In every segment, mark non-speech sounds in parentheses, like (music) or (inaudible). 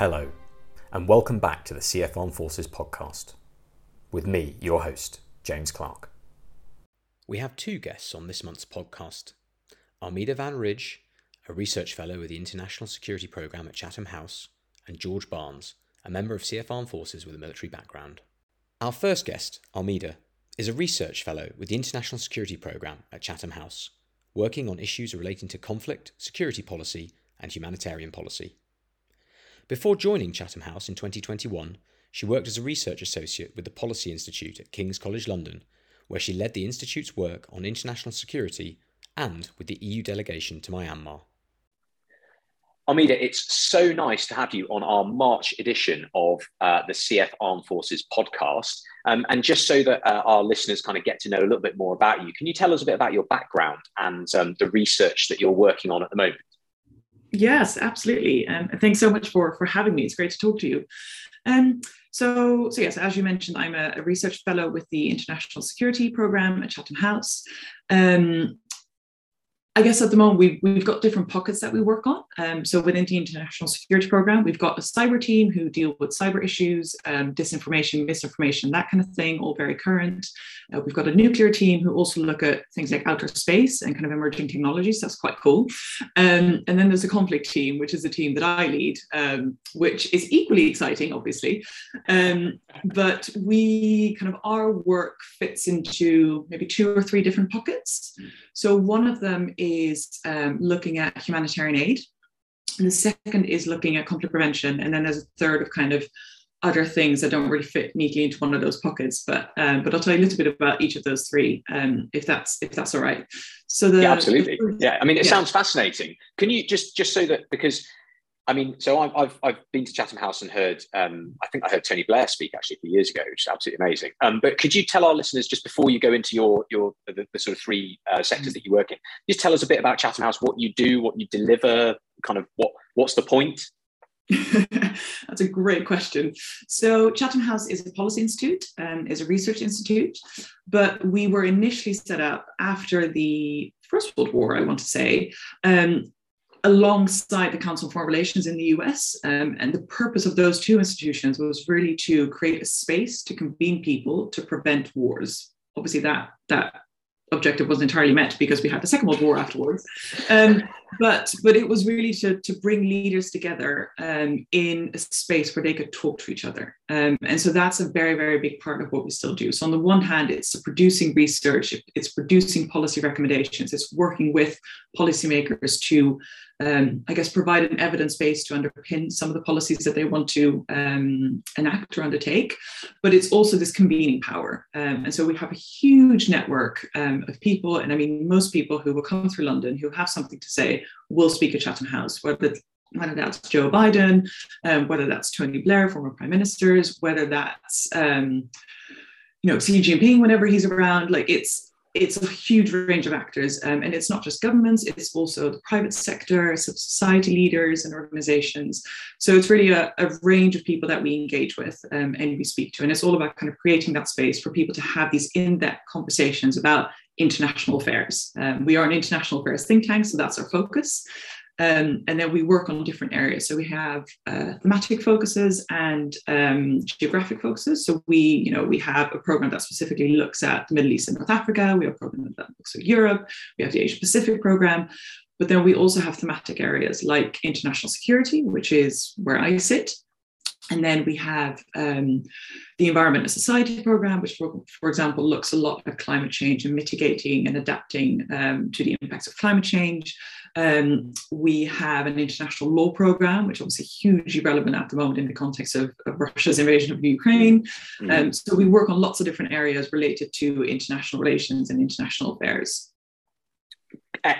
Hello, and welcome back to the CF Armed Forces podcast. With me, your host, James Clark. We have two guests on this month's podcast Armida Van Rij, a research fellow with the International Security Programme at Chatham House, and George Barnes, a member of CF Armed Forces with a military background. Our first guest, Armida, is a research fellow with the International Security Programme at Chatham House, working on issues relating to conflict, security policy, and humanitarian policy. Before joining Chatham House in 2021, she worked as a research associate with the Policy Institute at King's College London, where she led the Institute's work on international security and with the EU delegation to Myanmar. Armida, it's so nice to have you on our March edition of uh, the CF Armed Forces podcast. Um, and just so that uh, our listeners kind of get to know a little bit more about you, can you tell us a bit about your background and um, the research that you're working on at the moment? Yes, absolutely. And thanks so much for, for having me. It's great to talk to you. Um, so, so yes, as you mentioned, I'm a, a, research fellow with the International Security Program at Chatham House. Um, I guess at the moment we've, we've got different pockets that we work on. Um, so within the International Security Program, we've got a cyber team who deal with cyber issues, um, disinformation, misinformation, that kind of thing, all very current. Uh, we've got a nuclear team who also look at things like outer space and kind of emerging technologies. That's quite cool. Um, and then there's a conflict team, which is a team that I lead, um, which is equally exciting, obviously. Um, but we kind of our work fits into maybe two or three different pockets. So one of them is um, looking at humanitarian aid. And the second is looking at conflict prevention. And then there's a third of kind of other things that don't really fit neatly into one of those pockets. But um, but I'll tell you a little bit about each of those three, um, if that's if that's all right. So the, yeah, absolutely. The, yeah, I mean, it yeah. sounds fascinating. Can you just just so that because I mean, so I've, I've, been to Chatham House and heard, um, I think I heard Tony Blair speak actually a few years ago, which is absolutely amazing. Um, but could you tell our listeners just before you go into your, your the, the sort of three uh, sectors that you work in, just tell us a bit about Chatham House, what you do, what you deliver, kind of what what's the point? (laughs) That's a great question. So Chatham House is a policy institute and is a research institute, but we were initially set up after the First World War, I want to say, um, alongside the Council on Foreign Relations in the US. Um, and the purpose of those two institutions was really to create a space to convene people to prevent wars. Obviously, that, that objective wasn't entirely met because we had the Second World War afterwards. Um, but but it was really to, to bring leaders together um, in a space where they could talk to each other. Um, and so that's a very, very big part of what we still do. So on the one hand, it's producing research, it's producing policy recommendations, it's working with policymakers to um, I guess, provide an evidence base to underpin some of the policies that they want to um, enact or undertake. But it's also this convening power. Um, and so we have a huge network um, of people. And I mean, most people who will come through London who have something to say will speak at Chatham House, whether whether that's Joe Biden, um, whether that's Tony Blair, former prime ministers, whether that's um, you know Xi Jinping whenever he's around. Like it's it's a huge range of actors, um, and it's not just governments, it's also the private sector, society leaders, and organizations. So it's really a, a range of people that we engage with um, and we speak to. And it's all about kind of creating that space for people to have these in depth conversations about international affairs. Um, we are an international affairs think tank, so that's our focus. Um, and then we work on different areas. So we have uh, thematic focuses and um, geographic focuses. So we, you know, we have a program that specifically looks at the Middle East and North Africa. We have a program that looks at Europe. We have the Asia Pacific program. But then we also have thematic areas like international security, which is where I sit. And then we have um, the Environment and Society program, which, for, for, example, looks a lot at climate change and mitigating and adapting um, to the impacts of climate change. Um, we have an international law program, which is obviously hugely relevant at the moment in the context of, of Russia's invasion of Ukraine. Mm-hmm. Um, so we work on lots of different areas related to international relations and international affairs. Eh,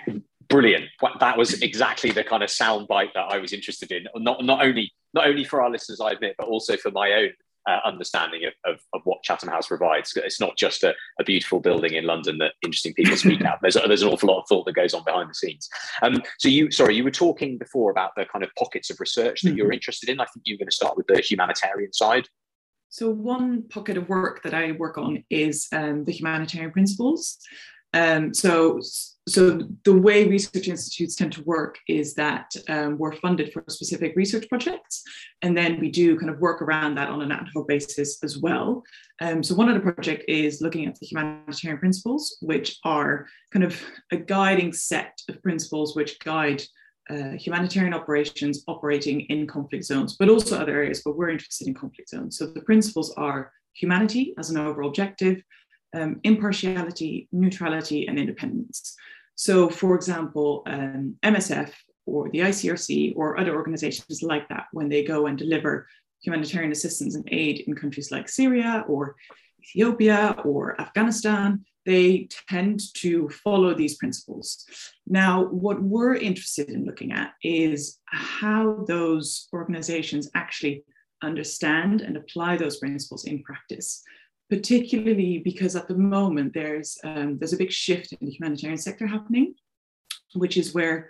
brilliant! That was exactly the kind of soundbite that I was interested in. Not not only not only for our listeners, I admit, but also for my own uh, understanding of, of, of, what Chatham House provides. It's not just a, a beautiful building in London that interesting people speak out. There's, there's an awful lot of thought that goes on behind the scenes. Um, so you, sorry, you were talking before about the kind of pockets of research that mm-hmm. you're interested in. I think you're going to start with the humanitarian side. So one pocket of work that I work on is um, the humanitarian principles. Um, so so the way research institutes tend to work is that um, we're funded for specific research projects, and then we do kind of work around that on an ad hoc basis as well. Um, so one of the project is looking at the humanitarian principles, which are kind of a guiding set of principles which guide uh, humanitarian operations operating in conflict zones, but also other areas, but we're interested in conflict zones. So the principles are humanity as an overall objective, um, impartiality, neutrality, and independence. So, for example, um, MSF or the ICRC or other organizations like that, when they go and deliver humanitarian assistance and aid in countries like Syria or Ethiopia or Afghanistan, they tend to follow these principles. Now, what we're interested in looking at is how those organizations actually understand and apply those principles in practice particularly because at the moment there's um, there's a big shift in the humanitarian sector happening, which is where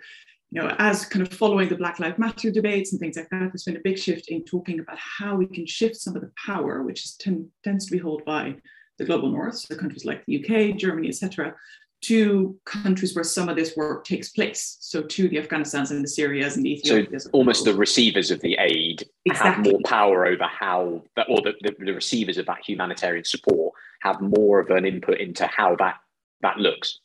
you know, as kind of following the Black Lives Matter debates and things like that, there's been a big shift in talking about how we can shift some of the power, which ten, tends to be held by the global north, so countries like the UK, Germany, etc., to countries where some of this work takes place. So to the Afghanistans and the Syrias and the Ethiopias. So almost the receivers of the aid exactly. have more power over how, or the, the, the, receivers of that humanitarian support have more of an input into how that that looks.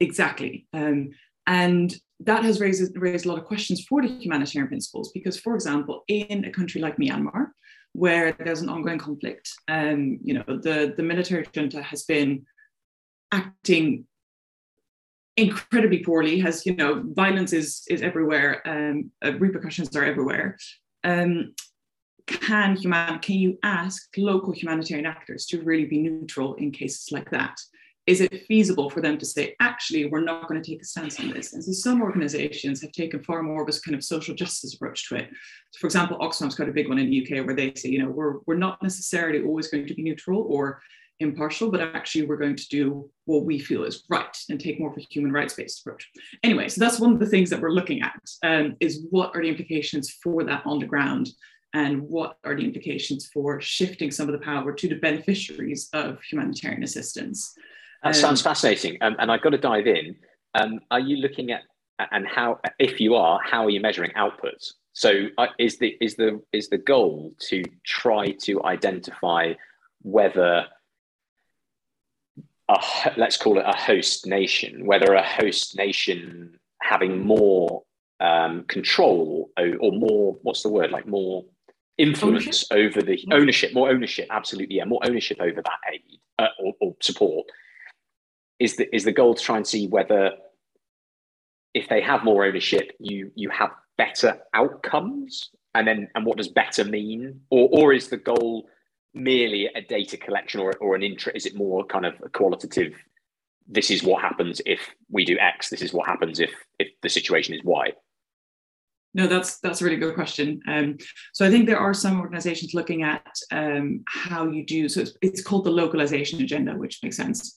Exactly. Um, and that has raised, raised a lot of questions for the humanitarian principles because, for example, in a country like Myanmar, where there's an ongoing conflict, um, you know, the, the military junta has been acting incredibly poorly has you know violence is is everywhere um, uh, repercussions are everywhere. Um, can human can you ask local humanitarian actors to really be neutral in cases like that? Is it feasible for them to say actually we're not going to take a stance on this and so some organizations have taken far more of a kind of social justice approach to it. So for example oxfam's quite a big one in the uk where they say you know we're, we're not necessarily always going to be neutral or impartial, but actually we're going to do what we feel is right and take more of a human rights based approach. Anyway, so that's one of the things that we're looking at um, is what are the implications for that on the ground and what are the implications for shifting some of the power to the beneficiaries of humanitarian assistance. That um, sounds fascinating. Um, and I've got to dive in. Um, are you looking at, and how, if you are, how are you measuring outputs? So uh, is the is the is the goal to try to identify whether a, let's call it a host nation, whether a host nation having more um, control or, or, more, what's the word, like more influence ownership? over the ownership, more ownership, absolutely, yeah, more ownership over that aid uh, or, or support. Is the, is the goal to try and see whether if they have more ownership, you you have better outcomes, and then and what does better mean, or or is the goal merely a data collection or, or an intro? Is it more kind of a qualitative? This is what happens if we do X. This is what happens if if the situation is Y. No, that's that's a really good question. Um, so I think there are some organizations looking at um, how you do. So it's, it's, called the localization agenda, which makes sense.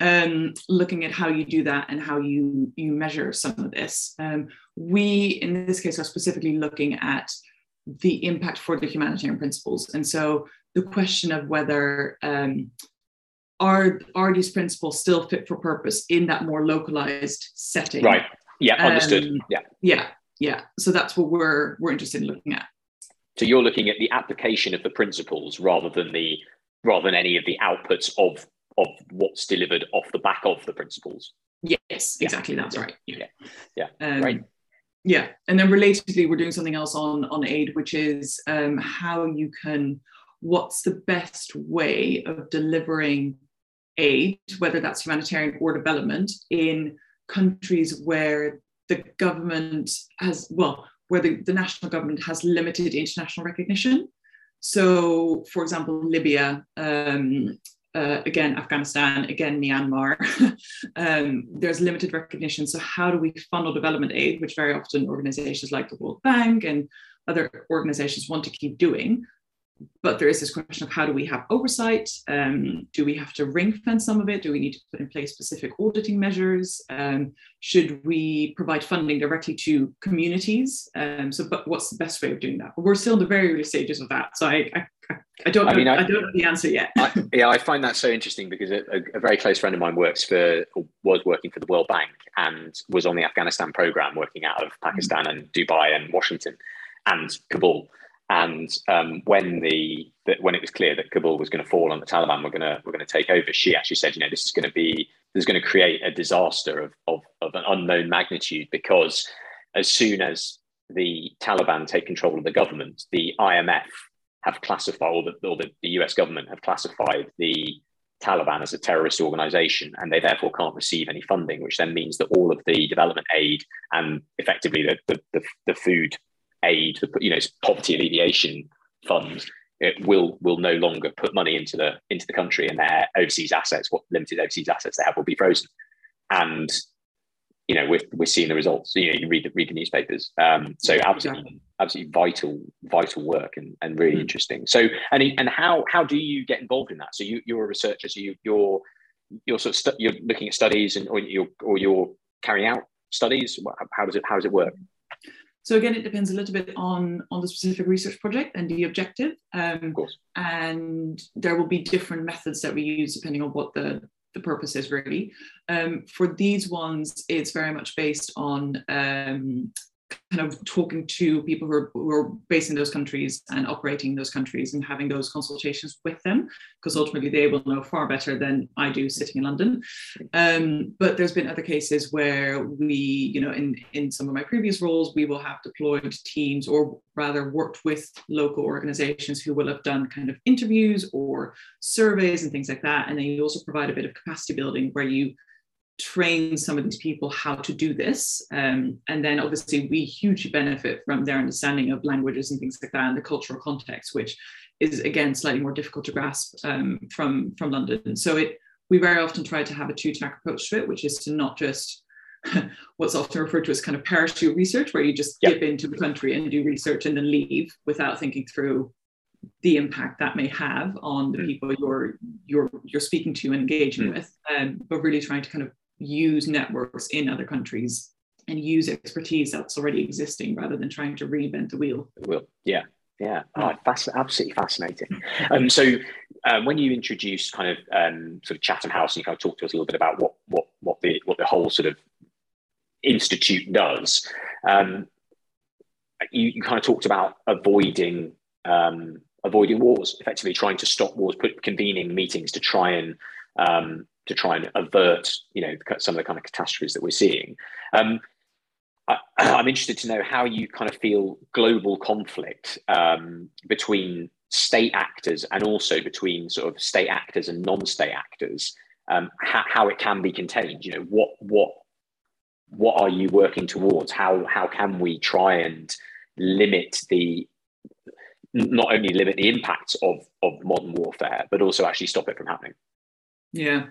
Um, looking at how you do that and how you you measure some of this. Um, we in this case are specifically looking at the impact for the humanitarian principles, and so the question of whether um, are are these principles still fit for purpose in that more localized setting? Right. Yeah. Understood. Um, yeah. Yeah. Yeah. So that's what we're we're interested in looking at. So you're looking at the application of the principles rather than the rather than any of the outputs of of what's delivered off the back of the principles. Yes, exactly. Yeah. That's right. Yeah. Yeah. yeah. Um, right. Yeah, and then relatedly, we're doing something else on on aid, which is um, how you can what's the best way of delivering aid, whether that's humanitarian or development, in countries where the government has, well, where the, the national government has limited international recognition. So, for example, Libya, um, uh, again, Afghanistan, again, Myanmar, (laughs) um, there's limited recognition. So, how do we funnel development aid, which very often organizations like the World Bank and other organizations want to keep doing? But there is this question of how do we have oversight? Um, do we have to ring fence some of it? Do we need to put in place specific auditing measures? Um, should we provide funding directly to communities? Um, so, but what's the best way of doing that? But we're still in the very early stages of that. So I, I, I don't. Know, I mean, I, I, don't know the answer yet. I, yeah, I find that so interesting because a, a, very close friend of mine works for, was working for the World Bank, and was on the Afghanistan program, working out of Pakistan and Dubai and Washington, and Kabul. And um, when the, when it was clear that Kabul was going to fall and the Taliban were going to were going to take over, she actually said, you know, this is going to be this is going to create a disaster of, of, of an unknown magnitude because as soon as the Taliban take control of the government, the IMF have classified, or the, or the, the US government have classified the Taliban as a terrorist organization, and they therefore can't receive any funding, which then means that all of the development aid and effectively the, the, the, the food aid, the you know poverty alleviation funds, it will will no longer put money into the into the country, and their overseas assets, what limited overseas assets they have, will be frozen. And you know, we're, we're seeing the results. You know, you read the read the newspapers. Um, so absolutely, absolutely vital, vital work and, and really mm. interesting. So, and and how how do you get involved in that? So you you're a researcher. So you you're you're sort of stu- you're looking at studies and or you're or you're carrying out studies. How does it how does it work? So again, it depends a little bit on on the specific research project and the objective. Um. And there will be different methods that we use depending on what the the purpose is really. Um, for these ones, it's very much based on um, kind of talking to people who are, who are based in those countries and operating in those countries and having those consultations with them because ultimately they will know far better than I do sitting in London. Um, but there's been other cases where we, you know, in, in some of my previous roles, we will have deployed teams or rather worked with local organizations who will have done kind of interviews or surveys and things like that. And then you also provide a bit of capacity building where you train some of these people how to do this. Um, and then obviously we hugely benefit from their understanding of languages and things like that and the cultural context, which is again slightly more difficult to grasp um, from, from London. So it we very often try to have a two-track approach to it, which is to not just (laughs) what's often referred to as kind of parachute research, where you just yep. dip into the country and do research and then leave without thinking through the impact that may have on the mm. people you're you're you're speaking to and engaging mm. with, um, but really trying to kind of use networks in other countries and use expertise that's already existing rather than trying to reinvent the wheel. Will, yeah, yeah, oh, fasc- absolutely fascinating. Um, so, um, when you introduced kind of um, sort of Chatham House, and you kind of talked to us a little bit about what what what the what the whole sort of institute does, um, you, you kind of talked about avoiding um, avoiding wars, effectively trying to stop wars, put convening meetings to try and um, to try and avert, you know, some of the kind of catastrophes that we're seeing. Um, I, (clears throat) am interested to know how you kind of feel global conflict um, between state actors and also between sort of state actors and non-state actors, um, how, how, it can be contained. You know, what what what are you working towards? How how can we try and limit the not only limit the impacts of of modern warfare, but also actually stop it from happening? Yeah,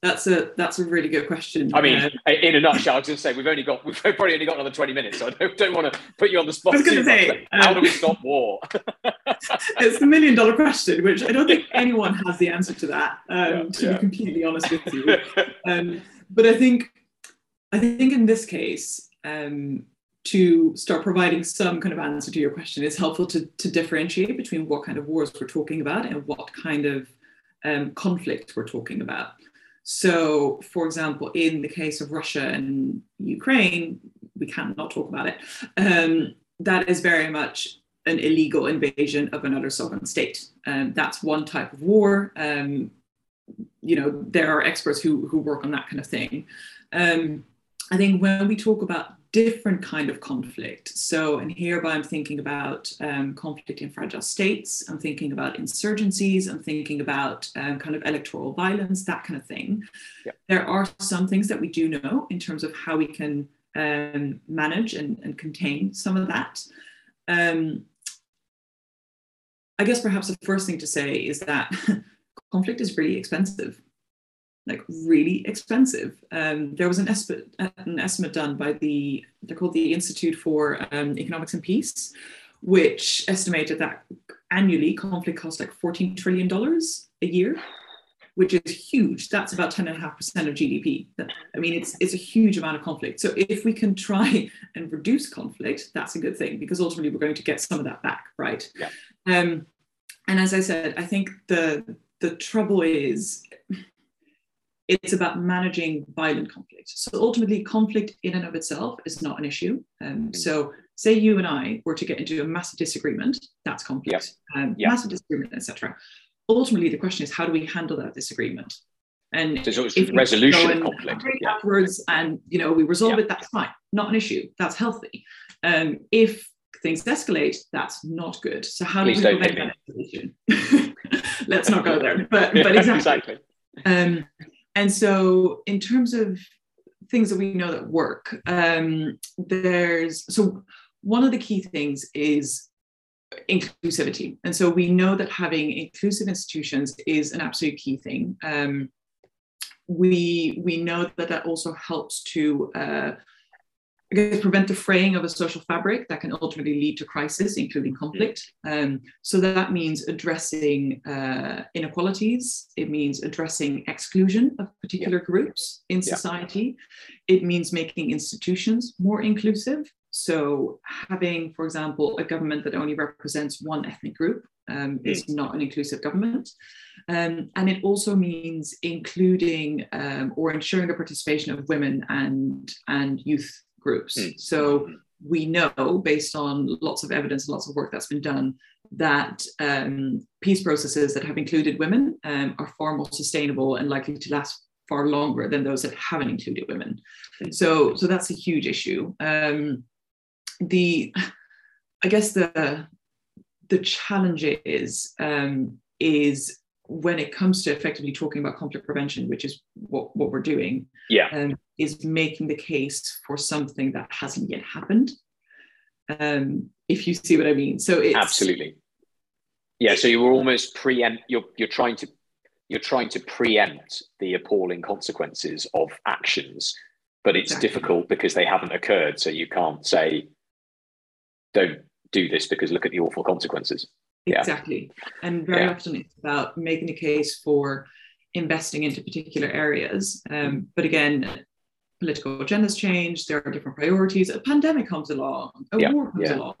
that's a that's a really good question. I mean, um, in a nutshell, I was going to say we've only got (laughs) we've probably only got another twenty minutes, so I don't, don't want to put you on the spot. I was going to say, how um, do we stop war? (laughs) (laughs) it's the million dollar question, which I don't think anyone has the answer to that. Um, yeah, to yeah. be completely honest with you, um, but I think I think in this case, um, to start providing some kind of answer to your question, it's helpful to to differentiate between what kind of wars we're talking about and what kind of um, conflict we're talking about. So, for example, in the case of Russia and Ukraine, we can't not talk about it. Um, that is very much an illegal invasion of another sovereign state. Um, that's one type of war. Um, you know, there are experts who who work on that kind of thing. Um, I think when we talk about different kind of conflict. So, and hereby I'm thinking about um, conflict in fragile states. I'm thinking about insurgencies. I'm thinking about um, kind of electoral violence, that kind of thing. Yeah. There are some things that we do know in terms of how we can um, manage and, and, contain some of that. Um, I guess perhaps the first thing to say is that (laughs) conflict is really expensive like really expensive. Um, there was an, estimate, an estimate done by the, they're called the Institute for um, Economics and Peace, which estimated that annually conflict costs like $14 trillion a year, which is huge. That's about 10.5% of GDP. I mean, it's, it's a huge amount of conflict. So if we can try (laughs) and reduce conflict, that's a good thing because ultimately we're going to get some of that back, right? Yeah. Um, and as I said, I think the the trouble is it's about managing violent conflict. So ultimately, conflict in and of itself is not an issue. Um, so say you and I were to get into a massive disagreement, that's conflict, yep. Um, yep. massive disagreement, etc. Ultimately, the question is how do we handle that disagreement? And if resolution of conflict yeah. afterwards, and you know we resolve it, that's fine, not an issue. That's healthy. Um, if things escalate, that's not good. So how Please do we prevent that escalation? (laughs) Let's not go there. But but (laughs) exactly. exactly. Um, and so in terms of things that we know that work, um, there's so one of the key things is inclusivity. And so we know that having inclusive institutions is an absolute key thing. Um, we we know that that also helps to uh, I guess, prevent the fraying of a social fabric that can ultimately lead to crisis, including conflict. Um, so that means addressing uh, inequalities. It means addressing exclusion of particular yeah. groups in society. Yeah. It means making institutions more inclusive. So having, for example, a government that only represents one ethnic group um, is mm. not an inclusive government. Um, and it also means including um, or ensuring the participation of women and, and youth groups. Mm. So we know, based on lots of evidence and lots of work that's been done, that um, peace processes that have included women um, are far more sustainable and likely to last far longer than those that haven't included women. Mm. So, so that's a huge issue. Um, the, I guess the the challenge is um, is when it comes to effectively talking about conflict prevention, which is what, what we're doing, yeah. Um, is making the case for something that hasn't yet happened. Um, if you see what I mean. So it's absolutely. Yeah. So you were almost preempt. You're you're trying to you're trying to preempt the appalling consequences of actions, but it's exactly. difficult because they haven't occurred. So you can't say, "Don't do this because look at the awful consequences." Exactly. Yeah. And very yeah. often it's about making a case for investing into particular areas. Um, but again, political agendas change, there are different priorities. A pandemic comes along, a yeah. war comes along.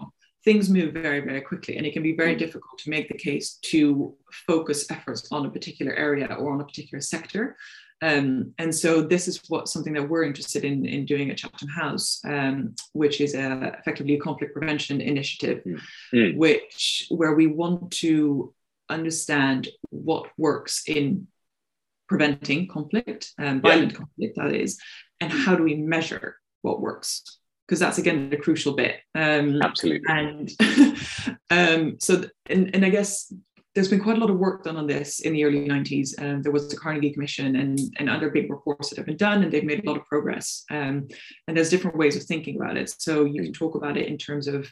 Things move very, very quickly, and it can be very mm. difficult to make the case to focus efforts on a particular area or on a particular sector. Um, and so this is what something that we're interested in, in doing at Chatham House, um, which is a, effectively a conflict prevention initiative, mm. which where we want to understand what works in preventing conflict, um, violent yeah. conflict that is, and how do we measure what works? Because that's again the crucial bit. Um, Absolutely. And (laughs) um, so, and, and I guess there's been quite a lot of work done on this in the early 90s. Um, there was the Carnegie Commission and, and other big reports that have been done, and they've made a lot of progress. Um, and there's different ways of thinking about it. So you can talk about it in terms of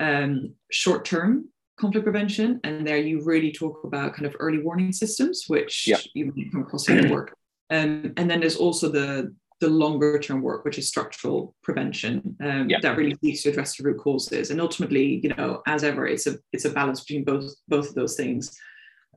um, short term conflict prevention, and there you really talk about kind of early warning systems, which yeah. you may come across in your work. Um, and then there's also the the longer term work, which is structural prevention, um, yeah. that really needs to address the root causes. And ultimately, you know, as ever, it's a it's a balance between both both of those things.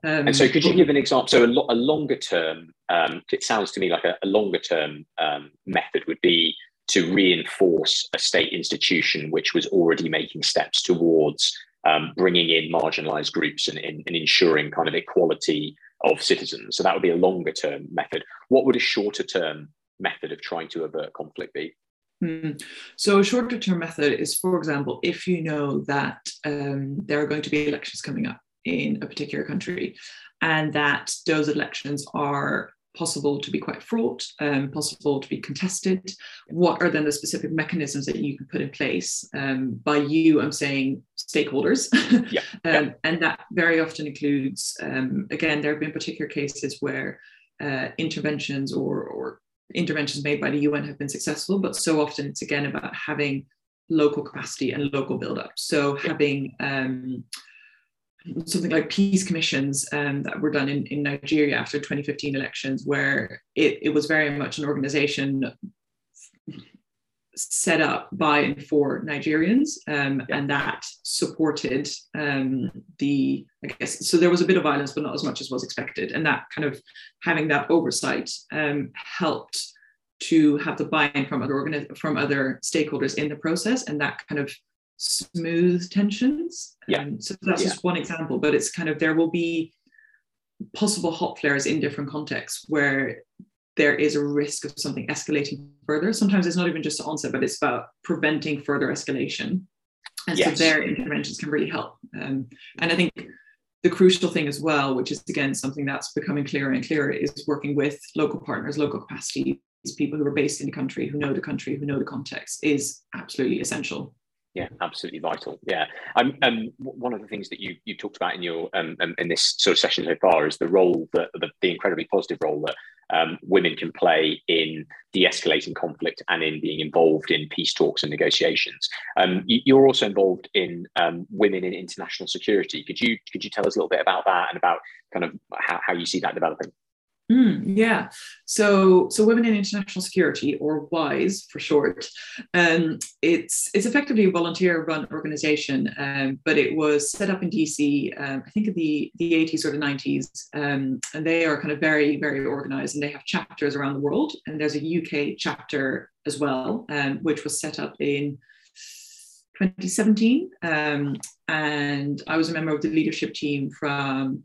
Um, and so, could you give an example? So, a, lo- a longer term, um, it sounds to me like a, a longer term um, method would be to reinforce a state institution which was already making steps towards um, bringing in marginalized groups and, and, and ensuring kind of equality of citizens. So, that would be a longer term method. What would a shorter term method of trying to avert conflict be? Mm. So, a shorter term method is, for example, if you know that um, there are going to be elections coming up in a particular country and that those elections are possible to be quite fraught, um, possible to be contested. What are then the specific mechanisms that you can put in place? Um, by you, I'm saying stakeholders. (laughs) yeah, um. And that very often includes, um, again, there have been particular cases where uh, interventions or, or interventions made by the UN have been successful, but so often it's again about having local capacity and local build-up. So having um, something like peace commissions um, that were done in, in Nigeria after 2015 elections, where it, it was very much an organization set up by and for Nigerians, um, and that supported um, the, I guess, so there was a bit of violence, but not as much as was expected. And that kind of having that oversight um, helped to have the buy-in from other organi- from other stakeholders in the process, and that kind of smooth tensions. Yeah. Um, so that's Yeah. just one example, but it's kind of there will be possible hot flares in different contexts where there is a risk of something escalating further. Sometimes it's not even just to onset, but it's about preventing further escalation. And Yes. so their interventions can really help. Um, and I think the crucial thing as well, which is again something that's becoming clearer and clearer, is working with local partners, local capacities, people who are based in the country, who know the country, who know the context, is absolutely essential. Yeah, absolutely vital. Yeah, um, um, one of the things that you you talked about in your um, um, in this sort of session so far is the role that the, the incredibly positive role that um, women can play in de-escalating conflict and in being involved in peace talks and negotiations. Um, you, you're also involved in um, women in international security. Could you could you tell us a little bit about that and about kind of how, how you see that developing? Mm, yeah. So, so Women in International Security, or WISE for short, um, it's it's effectively a volunteer-run organization, um, but it was set up in DC, um, I think in the the 80s or the 90s, um, and they are kind of very very organized, and they have chapters around the world, and there's a UK chapter as well, um, which was set up in 2017, um, and I was a member of the leadership team from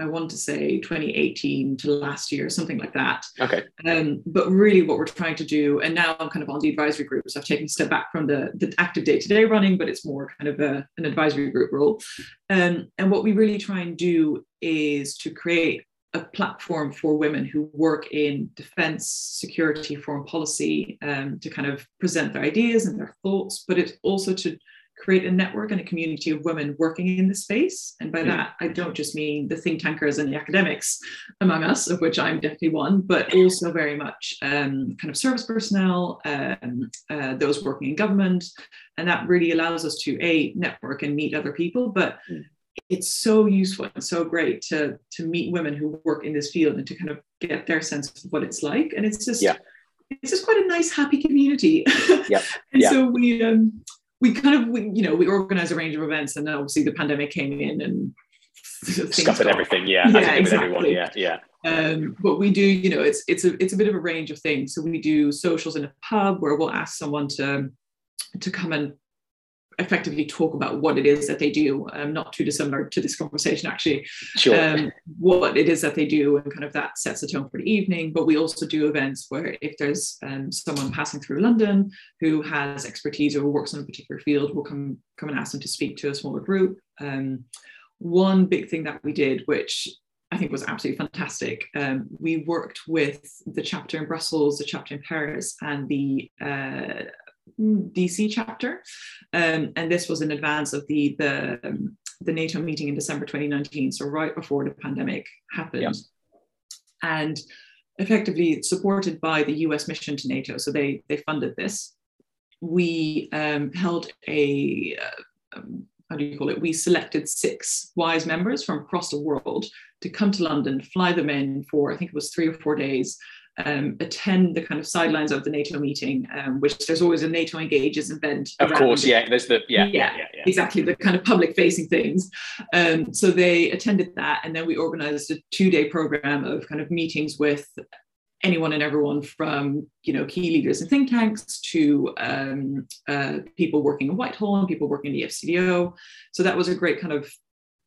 I want to say 2018 to last year, something like that. Okay. Um, but really, what we're trying to do, and now I'm kind of on the advisory group, so I've taken a step back from the, the active day to day running, but it's more kind of a, an advisory group role. Um, and what we really try and do is to create a platform for women who work in defense, security, foreign policy um, to kind of present their ideas and their thoughts, but it's also to create a network and a community of women working in the space. And by Yeah. that, I don't just mean the think tankers and the academics among us, of which I'm definitely one, but also very much um, kind of service personnel, um, uh, those working in government. And that really allows us to A, network and meet other people, but Mm. it's so useful and so great to, to meet women who work in this field and to kind of get their sense of what it's like. And it's just, Yeah. it's just quite a nice, happy community. (laughs) Yep. and Yeah. so we, um, we kind of, we, you know, we organize a range of events and then obviously the pandemic came in and Scuppered everything. Yeah. Yeah, with everyone. exactly. Yeah. Yeah. um, but we do, you know, it's it's a it's a bit of a range of things. So we do socials in a pub where we'll ask someone to to come and effectively talk about what it is that they do. Um, not too dissimilar to this conversation, actually. Sure. Um, what it is that they do, and kind of that sets the tone for the evening. But we also do events where if there's um, someone passing through London who has expertise or works in a particular field, we'll come come and ask them to speak to a smaller group. Um, one big thing that we did, which I think was absolutely fantastic. Um, we worked with the chapter in Brussels, the chapter in Paris, and the uh, DC chapter, um, and this was in advance of the the um, the NATO meeting in December 2019, so right before the pandemic happened, Yeah. and effectively supported by the US mission to NATO. So they they funded this. We um, held a uh, um, how do you call it? We selected six WISE members from across the world to come to London, fly them in for I think it was three or four days, um, attend the kind of sidelines of the NATO meeting, um, which there's always a NATO engages event. Of course. Yeah. There's the yeah. Yeah. Yeah. Yeah. exactly the kind of public facing things um, so they attended that and then we organized a two day program of kind of meetings with anyone and everyone from you know key leaders and think tanks to um, uh, people working in whitehall and people working in the fcdo so that was a great kind of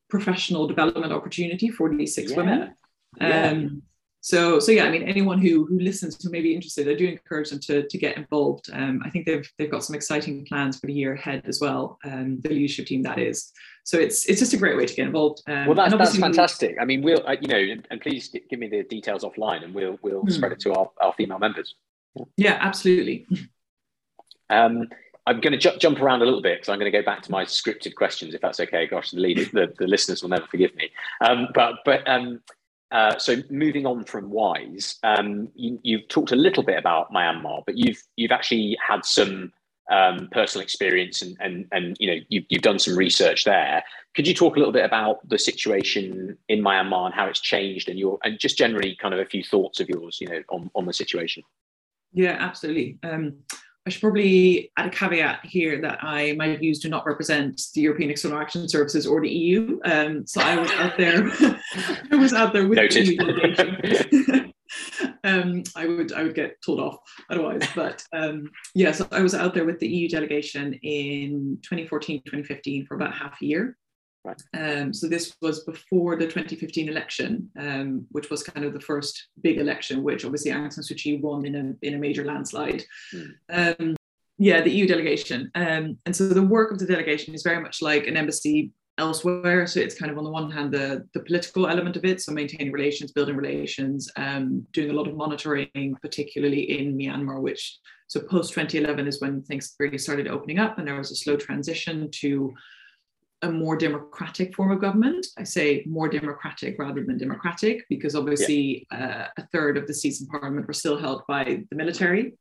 professional development opportunity for these six Yeah. women Yeah. um, so, so yeah, I mean, anyone who who listens who may be interested, I do encourage them to, to get involved. Um, I think they've they've got some exciting plans for the year ahead as well. Um, the leadership team that is. So it's it's just a great way to get involved. Um, Well, that's, and that's fantastic. I mean, we'll, uh, you know, and, and please give me the details offline and we'll, we'll Hmm. spread it to our, our female members. Yeah, absolutely. Um, I'm going to ju- jump around a little bit because I'm going to go back to my scripted questions, if that's okay. Gosh, the, lead- the, the listeners will never forgive me. Um, but but um, uh, so moving on from Wise, um, you, you've talked a little bit about Myanmar, but you've you've actually had some um, personal experience and and and you know you've, you've done some research there. Could you talk a little bit about the situation in Myanmar and how it's changed, and your and just generally kind of a few thoughts of yours, you know, on on the situation? Yeah, absolutely. Um, I should probably add a caveat here that I my views do not represent the European External Action Services or the EU. Um, so I was out there, (laughs) I was out there with Noted. the EU delegation. um, I would I would get told off otherwise. But um, yeah, so I was out there with the EU delegation in 2014, 2015 for about half a year. Right. Um, so this was before the 2015 election, um, which was kind of the first big election, which obviously Aung San Suu Kyi won in a in a major landslide. Mm. Um, yeah, the EU delegation, um, and so the work of the delegation is very much like an embassy elsewhere. So it's kind of on the one hand the the political element of it, so maintaining relations, building relations, um, doing a lot of monitoring, particularly in Myanmar, which so post 2011 is when things really started opening up, and there was a slow transition to a more democratic form of government. I say more democratic rather than democratic because obviously yeah. uh, a third of the seats in parliament were still held by the military.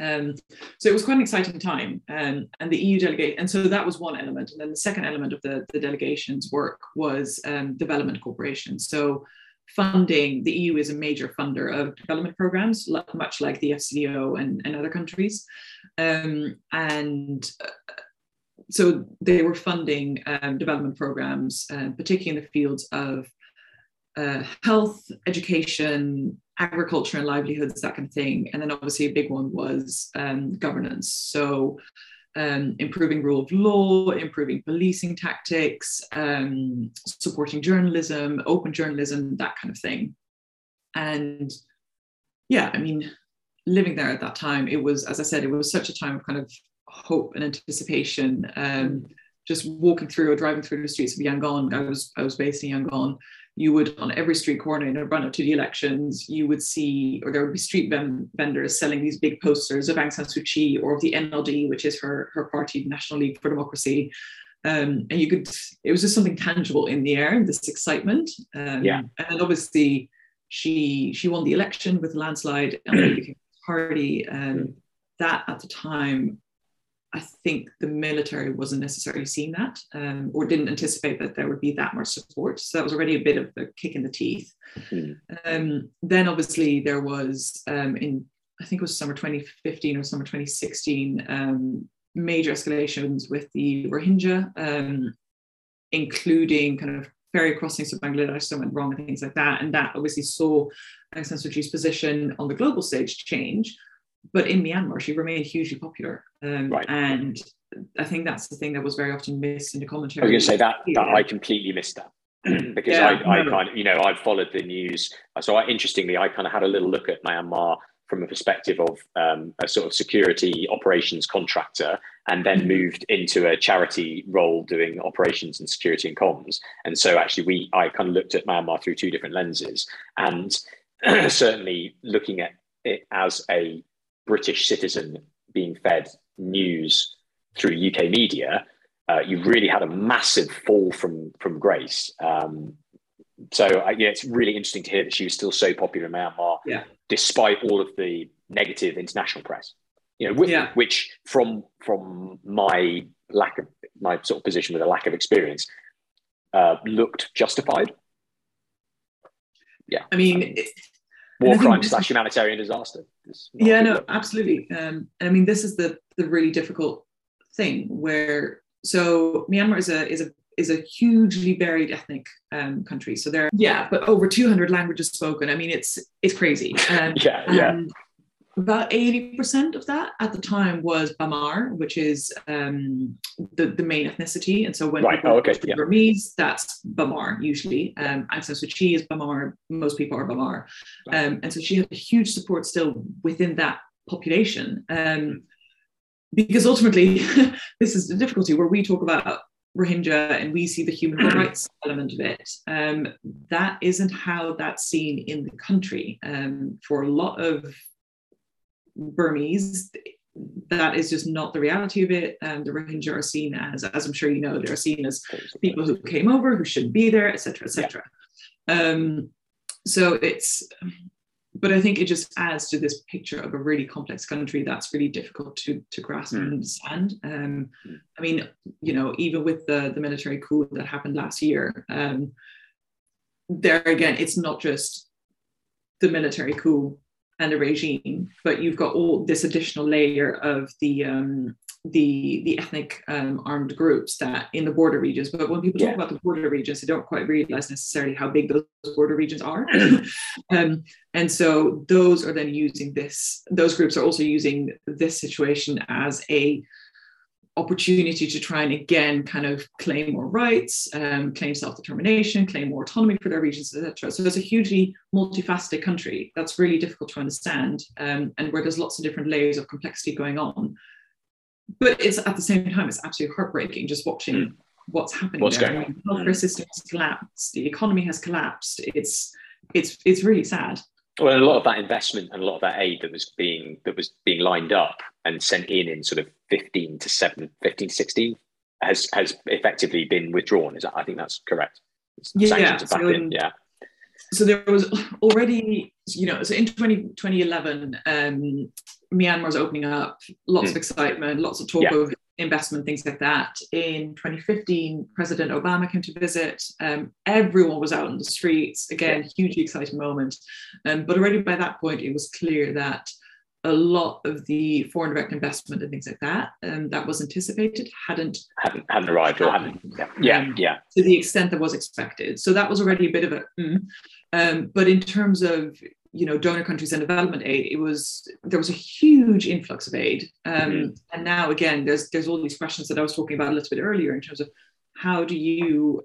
Um, so it was quite an exciting time. Um, and the EU delegate, and so that was one element. And then the second element of the, the delegation's work was um, development cooperation. So funding, the EU is a major funder of development programs, much like the FCDO and, and other countries. Um, and uh, so they were funding um, development programs, uh, particularly in the fields of uh, health, education, agriculture and livelihoods, that kind of thing. And then obviously a big one was um, governance. So um, improving rule of law, improving policing tactics, um, supporting journalism, open journalism, that kind of thing. And yeah, I mean, living there at that time, it was, as I said, it was such a time of kind of hope and anticipation. Um, just walking through or driving through the streets of Yangon, I was I was based in Yangon. You would on every street corner in a run up to the elections, you would see, or there would be street vendors selling these big posters of Aung San Suu Kyi or of the NLD, which is her her party, National League for Democracy. Um, and you could, it was just something tangible in the air, this excitement. Um, yeah. And obviously, she she won the election with a landslide and (clears throat) the party. Um, that at the time I think the military wasn't necessarily seeing that um, or didn't anticipate that there would be that much support. So that was already a bit of the kick in the teeth. Mm. Um, then obviously there was um, in, I think it was summer 2015 or summer 2016, um, major escalations with the Rohingya, um, including kind of ferry crossings to Bangladesh that went wrong and things like that. And that obviously saw Aung San Suu Kyi's position on the global stage change but in Myanmar, she remained hugely popular. Um, right. And I think that's the thing that was very often missed in the commentary. I was going to say that, that I completely missed that. (clears throat) because yeah, I, I kind of, you know, I've followed the news. So I, interestingly, I kind of had a little look at Myanmar from a perspective of um, a sort of security operations contractor and then mm-hmm. moved into a charity role doing operations and security and comms. And so actually we I kind of looked at Myanmar through two different lenses and (clears throat) certainly looking at it as a British citizen being fed news through UK media, uh, you really had a massive fall from from grace. Um, so uh, yeah, it's really interesting to hear that she was still so popular in Myanmar, yeah. despite all of the negative international press. You know, with, yeah. which from from my lack of my sort of position with a lack of experience, uh, looked justified. Yeah, I mean, it, war crime slash humanitarian disaster. Yeah, no, absolutely. Um, I mean, this is the the really difficult thing where so Myanmar is a is a is a hugely varied ethnic um, country. So there, yeah, but over 200 languages spoken. I mean, it's it's crazy. (laughs) Um, yeah, yeah about 80% of that at the time was Bamar, which is um, the, the main ethnicity. And so when right. people oh, okay. yeah. Burmese, that's Bamar usually. Um, Aung San Suu Kyi is Bamar. Most people are Bamar. Um, and so she had a huge support still within that population. Um, because ultimately, (laughs) this is the difficulty where we talk about Rohingya and we see the human (clears throat) rights element of it. Um, that isn't how that's seen in the country. Um, for a lot of Burmese, that is just not the reality of it. And the Rohingya are seen as, as I'm sure you know, they're seen as people who came over, who shouldn't be there, etc., etc. Yeah. Um, so it's, but I think it just adds to this picture of a really complex country that's really difficult to to grasp mm. and understand. Um, mm. I mean, you know, even with the the military coup that happened last year, um, there again, it's not just the military coup and a regime, but you've got all this additional layer of the um, the the ethnic um, armed groups that in the border regions. But when people talk about the border regions, they don't quite realize necessarily how big those border regions are. (clears throat) um, and so those are then using this. Those groups are also using this situation as a opportunity to try and again kind of claim more rights, um, claim self-determination, claim more autonomy for their regions, etc. So it's a hugely multifaceted country that's really difficult to understand, um, and where there's lots of different layers of complexity going on. But it's at the same time, it's absolutely heartbreaking just watching mm. what's happening. What's there. going on? The healthcare system has collapsed. The economy has collapsed. It's it's it's really sad. Well, a lot of that investment and a lot of that aid that was being that was being lined up and sent in in sort of 15 to 7, 15 to 16 has has effectively been withdrawn. Is that I think that's correct. Yeah, so, in, yeah. So there was already, you know, so in 20, 2011, um, Myanmar's opening up, lots mm. of excitement, lots of talk yeah. of investment, things like that. In 2015, President Obama came to visit. Um, everyone was out in the streets. Again, hugely exciting moment. Um, but already by that point, it was clear that a lot of the foreign direct investment and things like that um, that was anticipated hadn't hadn't, hadn't arrived or hadn't yeah yeah, um, yeah to the extent that was expected so that was already a bit of a mm. um, but in terms of you know donor countries and development aid it was there was a huge influx of aid um, mm-hmm. and now again there's there's all these questions that i was talking about a little bit earlier in terms of how do you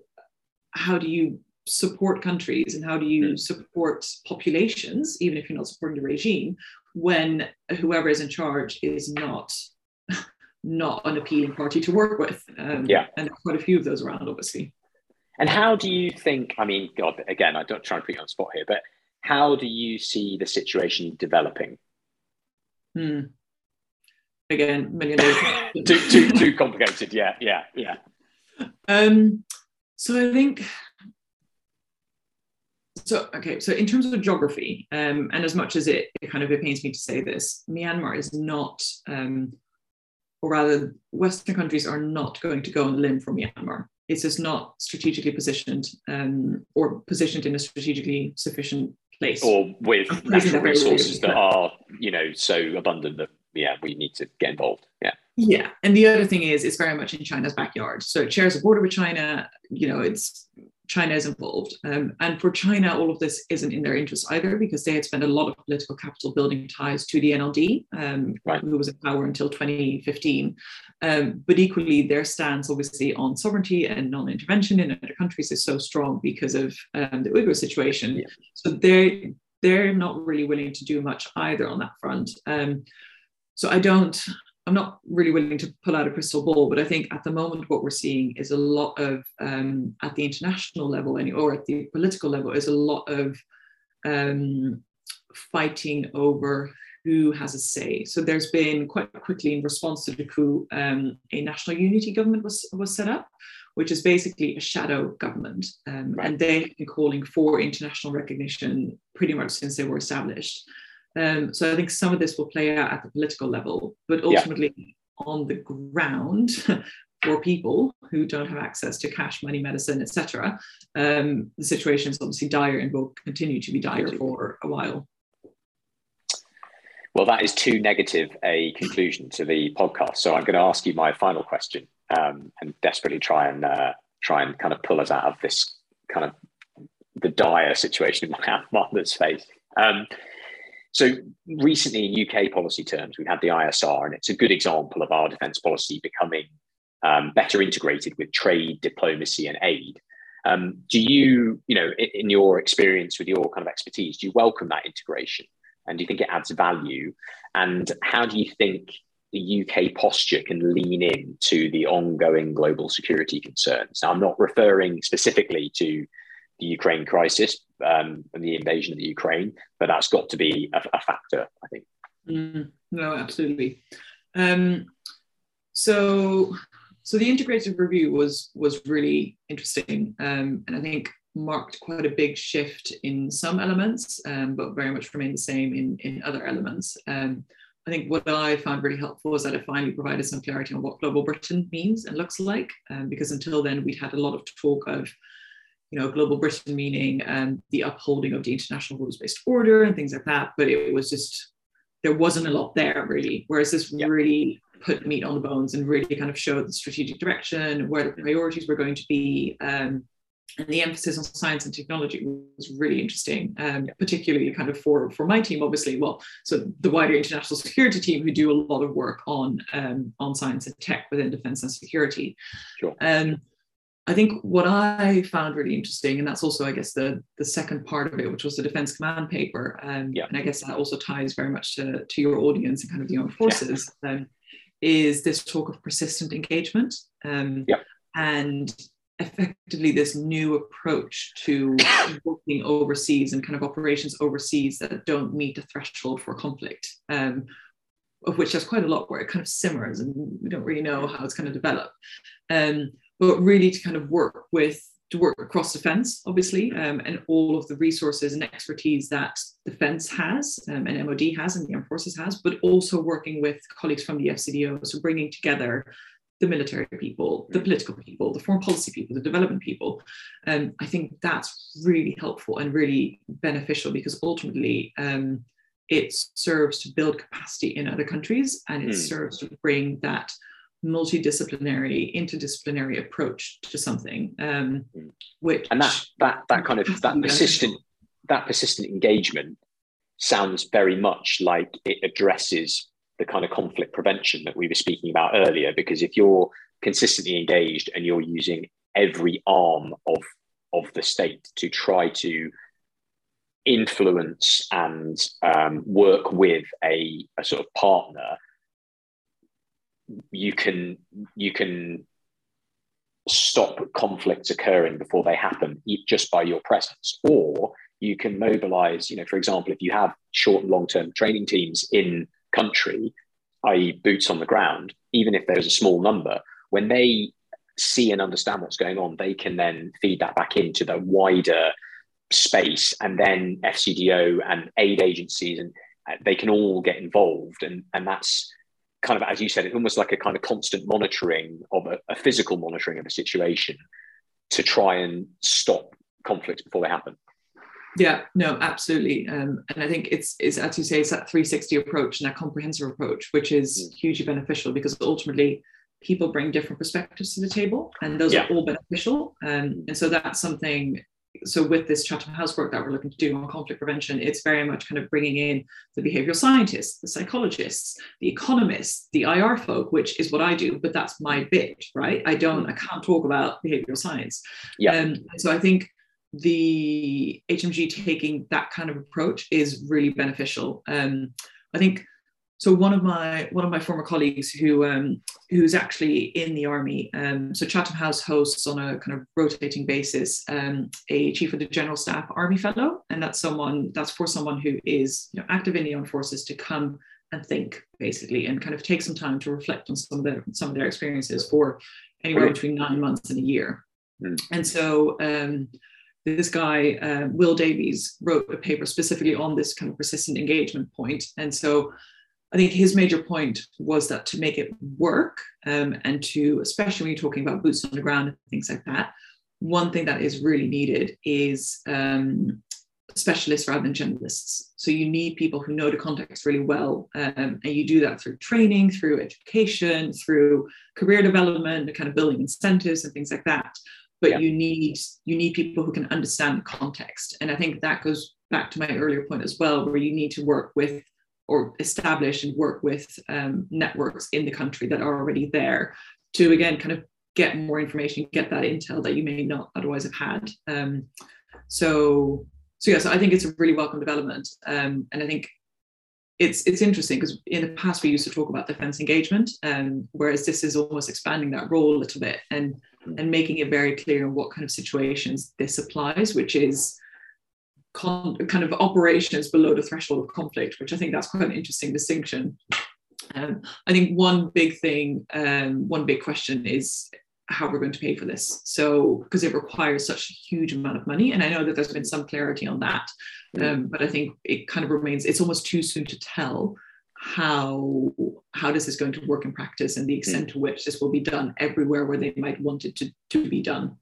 how do you support countries and how do you mm-hmm. support populations even if you're not supporting the regime when whoever is in charge is not (laughs) not an appealing party to work with um, yeah and quite a few of those around obviously and how do you think i mean god again i don't try and put you on the spot here but how do you see the situation developing? Hmm. Again, million (laughs) too, too, too complicated. Yeah, yeah, yeah. Um, so I think so okay so in terms of geography um, and as much as it, it, kind of it pains me to say this myanmar is not um, or rather western countries are not going to go on a limb for myanmar it's just not strategically positioned um, or positioned in a strategically sufficient place. Or with natural resources that are, you know, so abundant that yeah, we need to get involved. Yeah. Yeah. And the other thing is it's very much in China's backyard. So it shares a border with China, you know, it's China is involved. Um, and for China, all of this isn't in their interest either because they had spent a lot of political capital building ties to the NLD, um, right. who was in power until 2015. Um, but equally, their stance, obviously, on sovereignty and non intervention in other countries is so strong because of um, the Uyghur situation. Yeah. So they're, they're not really willing to do much either on that front. Um, so I don't, I'm not really willing to pull out a crystal ball, but I think at the moment what we're seeing is a lot of um, at the international level and or at the political level is a lot of um, fighting over who has a say. So there's been quite quickly in response to the coup, um, a national unity government was was set up, which is basically a shadow government, um, right. and they've been calling for international recognition pretty much since they were established. Um, so I think some of this will play out at the political level, but ultimately yeah. on the ground (laughs) for people who don't have access to cash, money, medicine, etc., um, the situation is obviously dire and will continue to be dire for a while. Well, that is too negative a conclusion to the podcast. So I'm going to ask you my final question um, and desperately try and uh, try and kind of pull us out of this kind of the dire situation Myanmar that's faced. Um, so recently, in UK policy terms, we've had the ISR, and it's a good example of our defence policy becoming um, better integrated with trade, diplomacy, and aid. Um, do you, you know, in, in, your experience with your kind of expertise, do you welcome that integration, and do you think it adds value? And how do you think the UK posture can lean in to the ongoing global security concerns? Now, I'm not referring specifically to the Ukraine crisis um, and the invasion of the Ukraine, but that's got to be a, a factor, I think. Mm, no, absolutely. Um, so, so the integrated review was was really interesting, um, and I think marked quite a big shift in some elements, um, but very much remained the same in in other elements. Um, I think what I found really helpful was that it finally provided some clarity on what global Britain means and looks like, um, because until then we'd had a lot of talk of you know, global Britain meaning um, the upholding of the international rules-based order and things like that. But it was just there wasn't a lot there really. Whereas this yeah. really put meat on the bones and really kind of showed the strategic direction, where the priorities were going to be. Um, and the emphasis on science and technology was really interesting, um, particularly kind of for, for my team, obviously. Well, so the wider international (laughs) security team who do a lot of work on um, on science and tech within defense and security. Sure. Um, I think what I found really interesting, and that's also, I guess, the the second part of it, which was the defense command paper, um, yeah. and I guess that also ties very much to, to your audience and kind of the armed forces, yeah. um, is this talk of persistent engagement. Um, yeah. And effectively this new approach to working overseas and kind of operations overseas that don't meet the threshold for conflict, um, of which there's quite a lot where it kind of simmers and we don't really know how it's going to develop. Um, but really to kind of work with to work across defense, obviously, um, and all of the resources and expertise that defense has um, and MOD has and the armed forces has, but also working with colleagues from the FCDO, so bringing together the military people, the political people, the foreign policy people, the development people. And um, I think that's really helpful and really beneficial because ultimately um, it serves to build capacity in other countries and it mm. serves to bring that multidisciplinary, interdisciplinary approach to something. Um, hmm. which and that that that kind of that persistent that persistent engagement sounds very much like it addresses the kind of conflict prevention that we were speaking about earlier. Because if you're consistently engaged and you're using every arm of of the state to try to influence and um, work with a, a sort of partner, you can you can stop conflicts occurring before they happen just by your presence or you can mobilize you know for example if you have short and long term training teams in country, i.e., boots on the ground, even if there's a small number, when they see and understand what's going on, they can then feed that back into the wider space, and then FCDO and aid agencies, and uh, they can all get involved, and and that's kind of as you said, it's almost like a kind of constant monitoring of a, a physical monitoring of a situation to try and stop conflicts before they happen. Yeah, no, absolutely. Um, and I think it's, it's, as you say, it's that 360 approach and that comprehensive approach, which is mm. hugely beneficial because ultimately people bring different perspectives to the table and those yeah. are all beneficial. Um, and so that's something, so with this Chatham House work that we're looking to do on conflict prevention, it's very much kind of bringing in the behavioral scientists, the psychologists, the economists, the IR folk, which is what I do, but that's my bit, right? I don't, I can't talk about behavioral science. Yeah. Um, so I think the HMG taking that kind of approach is really beneficial. Um, I think so. One of my one of my former colleagues who um, who's actually in the army. Um, so Chatham House hosts on a kind of rotating basis um, a chief of the general staff army fellow, and that's someone that's for someone who is you know, active in the armed forces to come and think basically and kind of take some time to reflect on some of their some of their experiences for anywhere between nine months and a year. Mm. And so um, this guy, uh, Will Davies, wrote a paper specifically on this kind of persistent engagement point. And so I think his major point was that to make it work um, and to, especially when you're talking about boots on the ground and things like that, one thing that is really needed is um, specialists rather than generalists. So you need people who know the context really well. Um, and you do that through training, through education, through career development, kind of building incentives and things like that but yeah. you need you need people who can understand the context and i think that goes back to my earlier point as well where you need to work with or establish and work with um, networks in the country that are already there to again kind of get more information get that intel that you may not otherwise have had. Um, so so yeah so i think it's a really welcome development. Um, and i think it's it's interesting because in the past we used to talk about defense engagement, um, whereas this is almost expanding that role a little bit and and making it very clear in what kind of situations this applies, which is con- kind of operations below the threshold of conflict, which I think that's quite an interesting distinction. Um, I think one big thing, um, one big question is how we're going to pay for this. So, because it requires such a huge amount of money. And I know that there's been some clarity on that. Um, but I think it kind of remains, it's almost too soon to tell how how this is going to work in practice and the extent to which this will be done everywhere where they might want it to, to be done.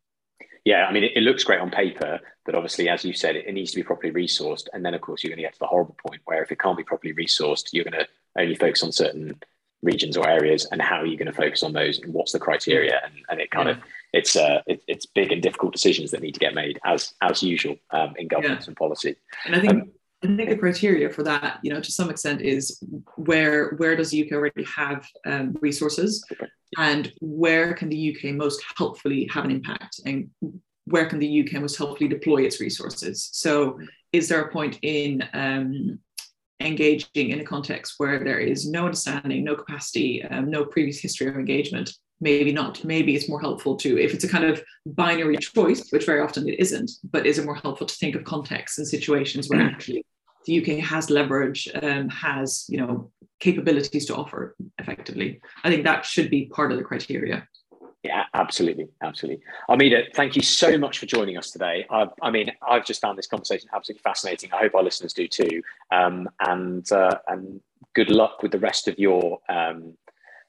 Yeah, I mean, it, it looks great on paper, but obviously, as you said, it, it needs to be properly resourced. And then, of course, you're going to get to the horrible point where if it can't be properly resourced, you're going to only focus on certain regions or areas, and how are you going to focus on those, and what's the criteria, and, and it kind yeah. of it's uh, it, it's big and difficult decisions that need to get made as as usual um, in governance yeah. and policy. And I think. Um, I think the criteria for that, you know, to some extent, is where where does the UK already have um, resources, and where can the UK most helpfully have an impact, and where can the UK most helpfully deploy its resources. So, is there a point in um, engaging in a context where there is no understanding, no capacity, um, no previous history of engagement. Maybe not. Maybe it's more helpful to, if it's a kind of binary choice, which very often it isn't, but is it more helpful to think of context and situations where actually the UK has leverage, um, has you know capabilities to offer effectively. I think that should be part of the criteria. Yeah, absolutely, absolutely. Amida, thank you so much for joining us today. I, I, mean, I've just found this conversation absolutely fascinating. I hope our listeners do too. Um, and uh, and good luck with the rest of your um,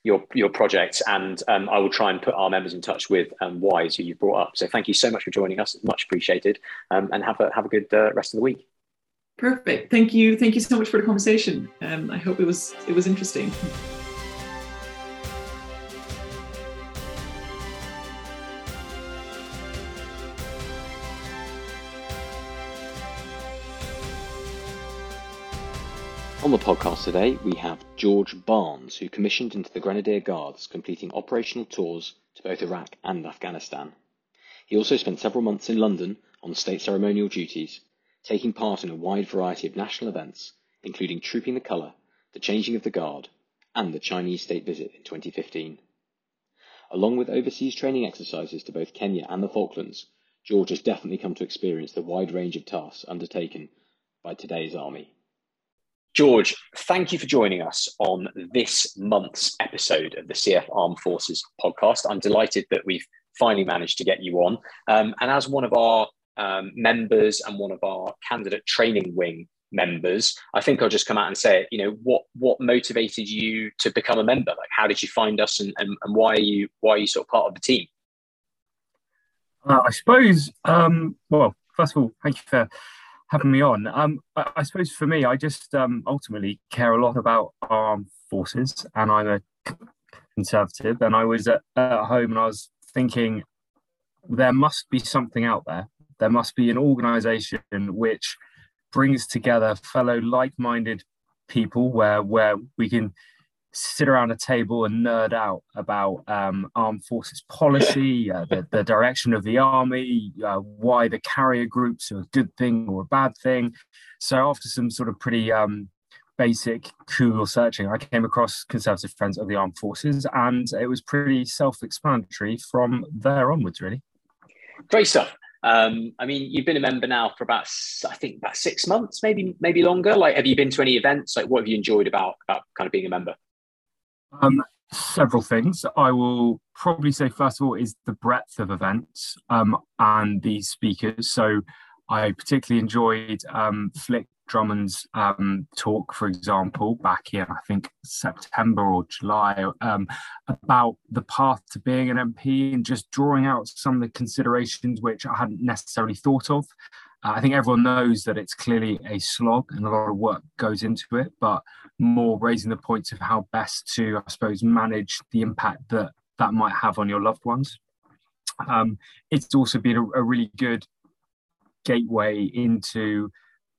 your your projects. And um, I will try and put our members in touch with um, Wise, who you brought up. So thank you so much for joining us. Much appreciated. Um, and have a have a good uh, rest of the week. Perfect. Thank you. Thank you so much for the conversation. Um, I hope it was it was interesting. On the podcast today, we have George Barnes, who commissioned into the Grenadier Guards, completing operational tours to both Iraq and Afghanistan. He also spent several months in London on state ceremonial duties, taking part in a wide variety of national events, including Trooping the Colour, the Changing of the Guard, and the Chinese state visit in 2015. Along with overseas training exercises to both Kenya and the Falklands, George has definitely come to experience the wide range of tasks undertaken by today's army. George, thank you for joining us on this month's episode of the CF Armed Forces podcast. I'm delighted that we've finally managed to get you on. Um, and as one of our um, members and one of our candidate training wing members, I think I'll just come out and say it. You know, what what motivated you to become a member? Like, how did you find us, and, and, and why are you why are you sort of part of the team? Uh, I suppose. Um, well, first of all, thank you for having me on. Um, I, I, suppose for me, I just um, ultimately care a lot about armed forces, and I'm a conservative. And I was at, at home and I was thinking, there must be something out there. There must be an organisation which brings together fellow like-minded people, where where we can sit around a table and nerd out about um, armed forces policy, (laughs) uh, the, the, direction of the army, uh, why the carrier groups are a good thing or a bad thing. So after some sort of pretty um, basic Google searching, I came across Conservative Friends of the Armed Forces, and it was pretty self-explanatory from there onwards, really. Great stuff. Um, I mean, you've been a member now for about, I think, about six months, maybe, maybe longer. Like, have you been to any events? Like, what have you enjoyed about about kind of being a member? Um, several things. I will probably say, first of all, is the breadth of events um, and the speakers. So I particularly enjoyed um, Flick Drummond's um, talk, for example, back in, I think, September or July, um, about the path to being an MP and just drawing out some of the considerations which I hadn't necessarily thought of. Uh, I think everyone knows that it's clearly a slog and a lot of work goes into it, but more raising the points of how best to, I suppose, manage the impact that that might have on your loved ones. Um, it's also been a, a really good gateway into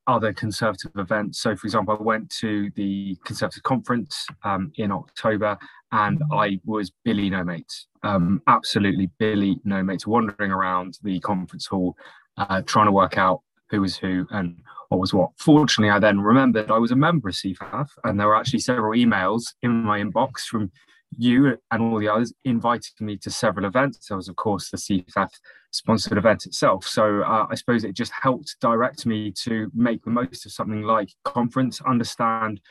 other conservative events. So, for example, I went to the Conservative Conference um, in October and I was Billy No Mates, um, absolutely Billy No Mates, wandering around the conference hall uh, trying to work out who was who and what was what. Fortunately, I then remembered I was a member of CFAF, and there were actually several emails in my inbox from you and all the others invited me to several events. There was, of course, the CFAF sponsored event itself. So uh, I suppose it just helped direct me to make the most of something like conference, understand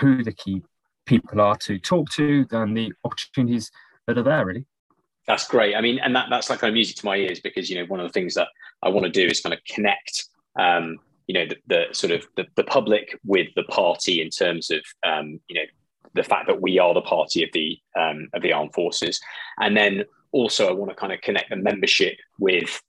who the key people are to talk to, and the opportunities that are there, really. That's great. I mean, and that, that's like kind of music to my ears because, you know, one of the things that I want to do is kind of connect, um, you know, the, the sort of the, the, public with the party in terms of, um, you know, the fact that we are the party of the um, of the armed forces, and then also I want to kind of connect the membership with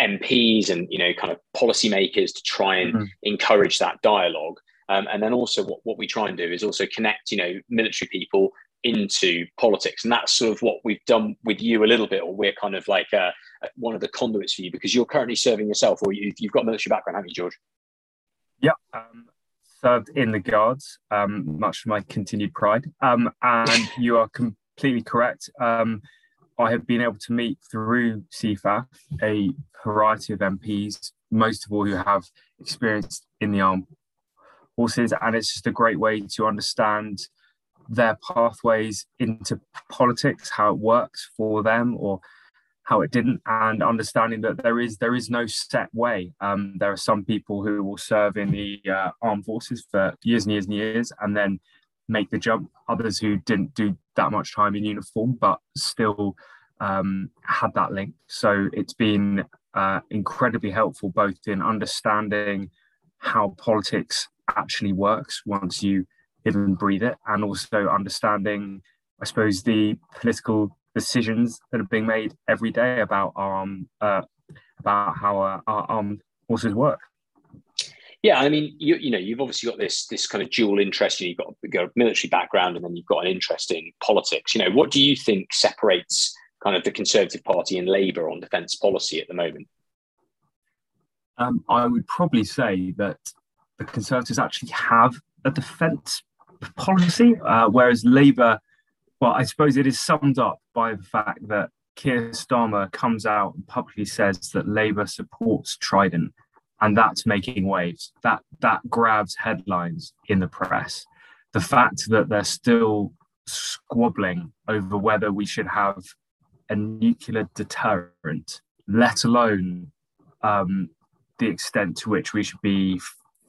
MPs and you know kind of policymakers to try and mm-hmm. encourage that dialogue. Um, and then also what, what we try and do is also connect, you know, military people into politics. And that's sort of what we've done with you a little bit, or we're kind of like uh, one of the conduits for you because you're currently serving yourself or you, have got military background, haven't you, George? Yeah. Um, served in the Guards, um, much to my continued pride. Um, and (laughs) you are completely correct. Um, I have been able to meet through CFAF a variety of MPs, most of all who have experience in the armed forces, and it's just a great way to understand their pathways into politics, how it works for them, or how it didn't, and understanding that there is there is no set way. Um, there are some people who will serve in the uh, armed forces for years and years and years, and then make the jump. Others who didn't do that much time in uniform, but still um, had that link. So it's been uh, incredibly helpful both in understanding how politics actually works once you live and breathe it, and also understanding, I suppose, the political decisions that are being made every day about our um, uh, about how uh, our armed forces work. Yeah, I mean, you, you know, you've obviously got this this kind of dual interest. You know, you've got, a military background, and then you've got an interest in politics. You know, what do you think separates kind of the Conservative Party and Labour on defence policy at the moment? Um, I would probably say that the Conservatives actually have a defence policy, uh, whereas Labour, well, I suppose it is summed up by the fact that Keir Starmer comes out and publicly says that Labour supports Trident and that's making waves. That that grabs headlines in the press. The fact that they're still squabbling over whether we should have a nuclear deterrent, let alone um, the extent to which we should be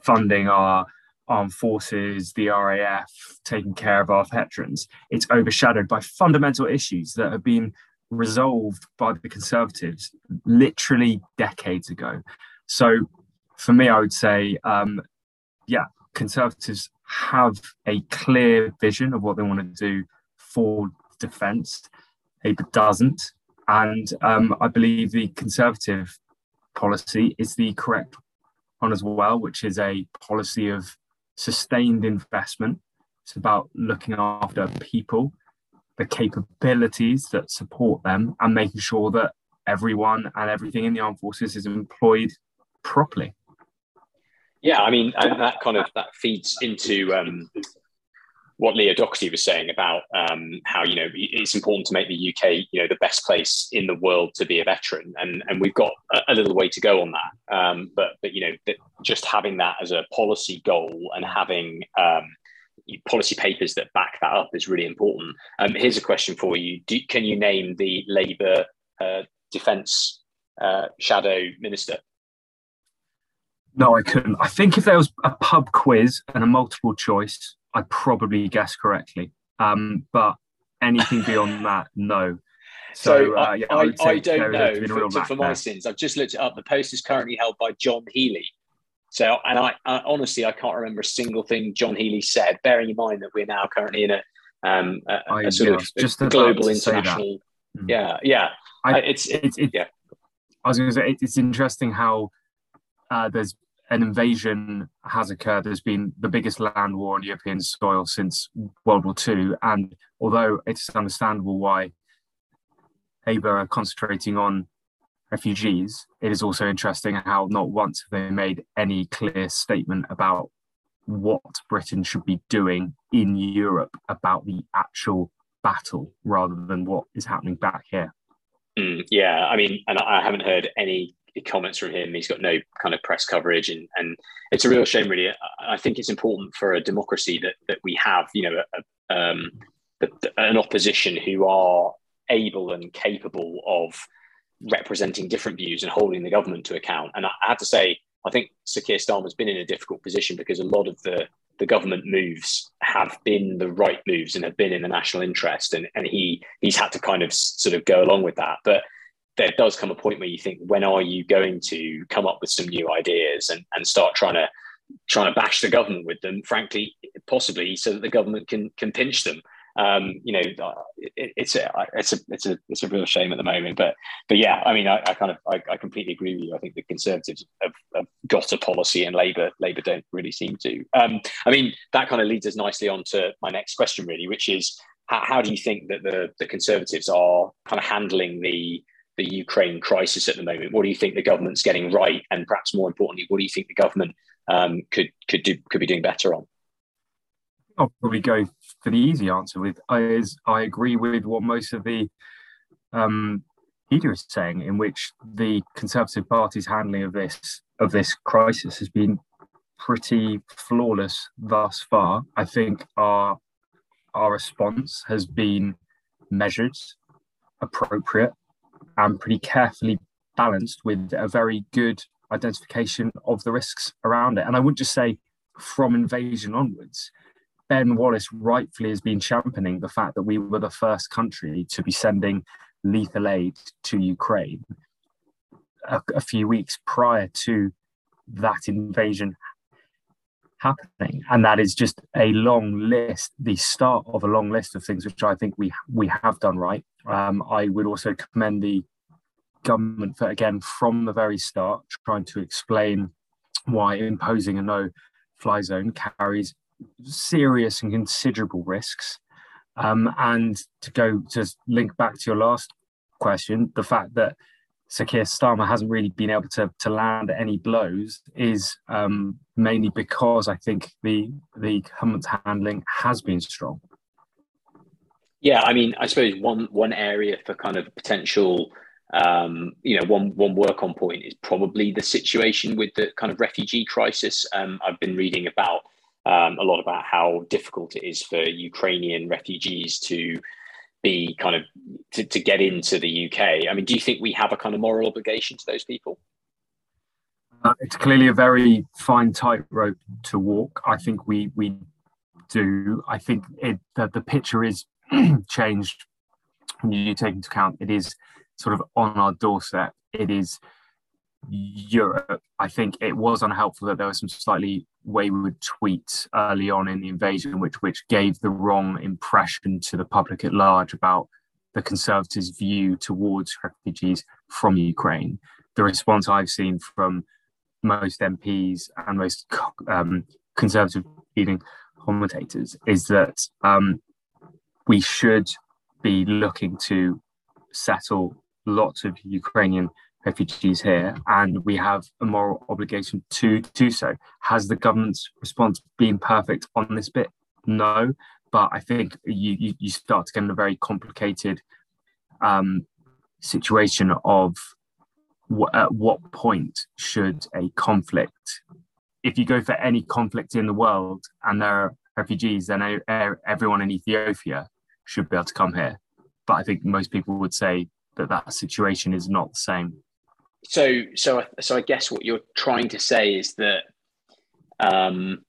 funding our armed forces, the RAF, taking care of our veterans, it's overshadowed by fundamental issues that have been resolved by the Conservatives literally decades ago. So for me, I would say, um, yeah, Conservatives have a clear vision of what they want to do for defence. Labour doesn't. And um, I believe the Conservative policy is the correct one as well, which is a policy of sustained investment. It's about looking after people, the capabilities that support them, and making sure that everyone and everything in the armed forces is employed properly. Yeah, I mean, that kind of that feeds into um, what Leo Docherty was saying about um, how you know it's important to make the UK you know the best place in the world to be a veteran, and and we've got a, a little way to go on that. Um, but but you know just having that as a policy goal and having um, policy papers that back that up is really important. Um, here's a question for you: Do, Can you name the Labour uh, Defence uh, Shadow Minister? No, I couldn't. I think if there was a pub quiz and a multiple choice, I'd probably guess correctly. Um, but anything beyond (laughs) that, no. So, so uh, yeah, I, I, I don't know. For, for my sins, I've just looked it up. The post is currently held by John Healey. So, and I, I, honestly, I can't remember a single thing John Healey said. Bearing in mind that we're now currently in a, um, a, a I, sort of just a global international. Mm. Yeah, yeah. I, it's, it's, it, yeah. I was going to say it's interesting how uh, there's an invasion has occurred. There's been the biggest land war on European soil since World War II. And although it's understandable why Labour are concentrating on refugees, it is also interesting how not once have they made any clear statement about what Britain should be doing in Europe about the actual battle rather than what is happening back here. Mm, yeah, I mean, and I haven't heard any comments from him. He's got no kind of press coverage, and and it's a real shame, really. I think it's important for a democracy that that we have, you know, a, um, an opposition who are able and capable of representing different views and holding the government to account. And I, I have to say, I think Sir Keir Starmer's been in a difficult position because a lot of the the government moves have been the right moves and have been in the national interest, and and he he's had to kind of sort of go along with that, but there does come a point where you think, when are you going to come up with some new ideas and, and start trying to trying to bash the government with them? Frankly, possibly so that the government can can pinch them. Um, you know, it, it's a it's a it's a it's a real shame at the moment. But but yeah, I mean, I, I kind of I, I, completely agree with you. I think the Conservatives have, have got a policy, and Labour Labour don't really seem to. Um, I mean, that kind of leads us nicely on to my next question, really, which is how, how do you think that the the Conservatives are kind of handling the the Ukraine crisis at the moment? What do you think the government's getting right, and perhaps more importantly, what do you think the government um, could could do could be doing better on? I'll probably go for the easy answer. With is I agree with what most of the um, media is saying, in which the Conservative Party's handling of this of this crisis has been pretty flawless thus far. I think our our response has been measured, appropriate, and pretty carefully balanced with a very good identification of the risks around it. And I wouldn't just say from invasion onwards. Ben Wallace rightfully has been championing the fact that we were the first country to be sending lethal aid to Ukraine a, a few weeks prior to that invasion happening and that is just a long list the start of a long list of things which i think we we have done right um, i would also commend the government for again from the very start trying to explain why imposing a no fly zone carries serious and considerable risks um, and to go to link back to your last question the fact that Sir Keir Starmer hasn't really been able to, to land any blows is um, mainly because I think the the government's handling has been strong. Yeah, I mean, I suppose one one area for kind of potential, um, you know, one one work on point is probably the situation with the kind of refugee crisis. Um, I've been reading about um, a lot about how difficult it is for Ukrainian refugees to be kind of to, to get into the UK. I mean, do you think we have a kind of moral obligation to those people? Uh, it's clearly a very fine tightrope to walk. I think we we do. I think it the, the picture is (clears throat) changed when you take into account it is sort of on our doorstep. It is Europe. I think it was unhelpful that there were some slightly wayward tweets early on in the invasion, which which gave the wrong impression to the public at large about the Conservatives' view towards refugees from Ukraine. The response I've seen from most MPs and most um, conservative leading commentators is that um, we should be looking to settle lots of Ukrainian refugees here, and we have a moral obligation to do so. Has the government's response been perfect on this bit? No, but I think you you, start to get in a very complicated um, situation of w- at what point should a conflict, if you go for any conflict in the world and there are refugees, then everyone in Ethiopia should be able to come here. But I think most people would say that that situation is not the same so so so I guess what you're trying to say is that um,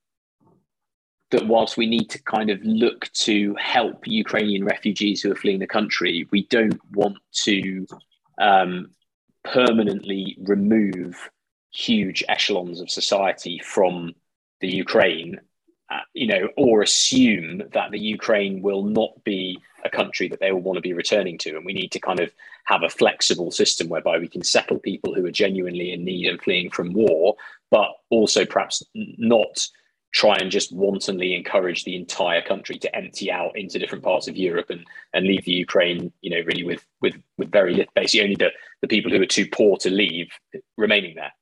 that whilst we need to kind of look to help Ukrainian refugees who are fleeing the country, we don't want to um, permanently remove huge echelons of society from the Ukraine, uh, you know, or assume that the Ukraine will not be a country that they will want to be returning to. And we need to kind of have a flexible system whereby we can settle people who are genuinely in need and fleeing from war, but also perhaps not try and just wantonly encourage the entire country to empty out into different parts of Europe and, and leave the Ukraine, you know, really with with with very little, basically only the, the people who are too poor to leave remaining there.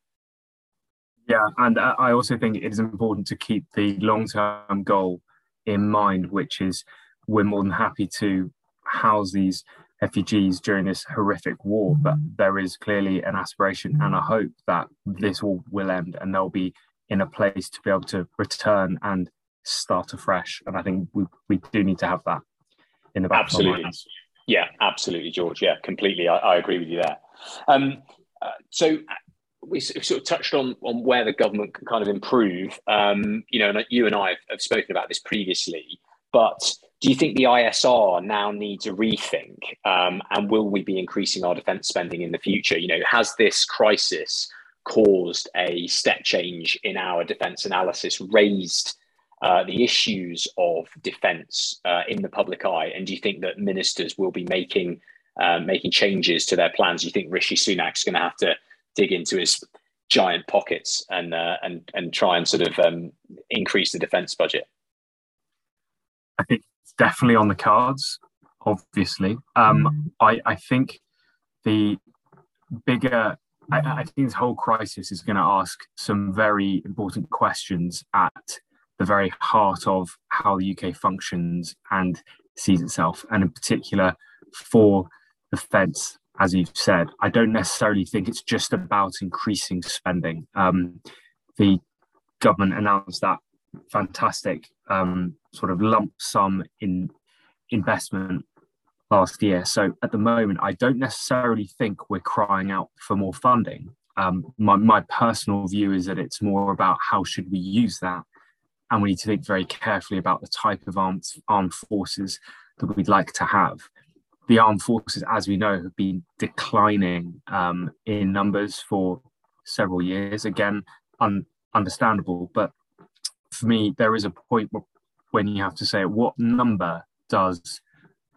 Yeah, and I also think it is important to keep the long term goal in mind, which is we're more than happy to house these refugees during this horrific war, but there is clearly an aspiration and a hope that this war will end and they'll be in a place to be able to return and start afresh. And I think we, we do need to have that in the back absolutely. Yeah, absolutely, George. Yeah, completely. I, I agree with you there. Um, uh, so we sort of touched on on where the government can kind of improve. Um, you know, and you and I have, have spoken about this previously, but do you think the ISR now needs a rethink? Um, and will we be increasing our defence spending in the future? You know, has this crisis caused a step change in our defence analysis, raised uh, the issues of defence uh, in the public eye? And do you think that ministers will be making uh, making changes to their plans? Do you think Rishi Sunak's going to have to dig into his giant pockets and uh, and and try and sort of um, increase the defence budget? I think it's definitely on the cards. Obviously, um. I I think the bigger I, I, think this whole crisis is going to ask some very important questions at the very heart of how the UK functions and sees itself, and in particular for the fence. As you've said, I don't necessarily think it's just about increasing spending. Um, the government announced that fantastic um, sort of lump sum in investment last year. So at the moment, I don't necessarily think we're crying out for more funding. Um, my, my personal view is that it's more about how should we use that, and we need to think very carefully about the type of armed, armed forces that we'd like to have. The armed forces, as we know, have been declining um, in numbers for several years. Again, un- understandable, but for me, there is a point when you have to say what number does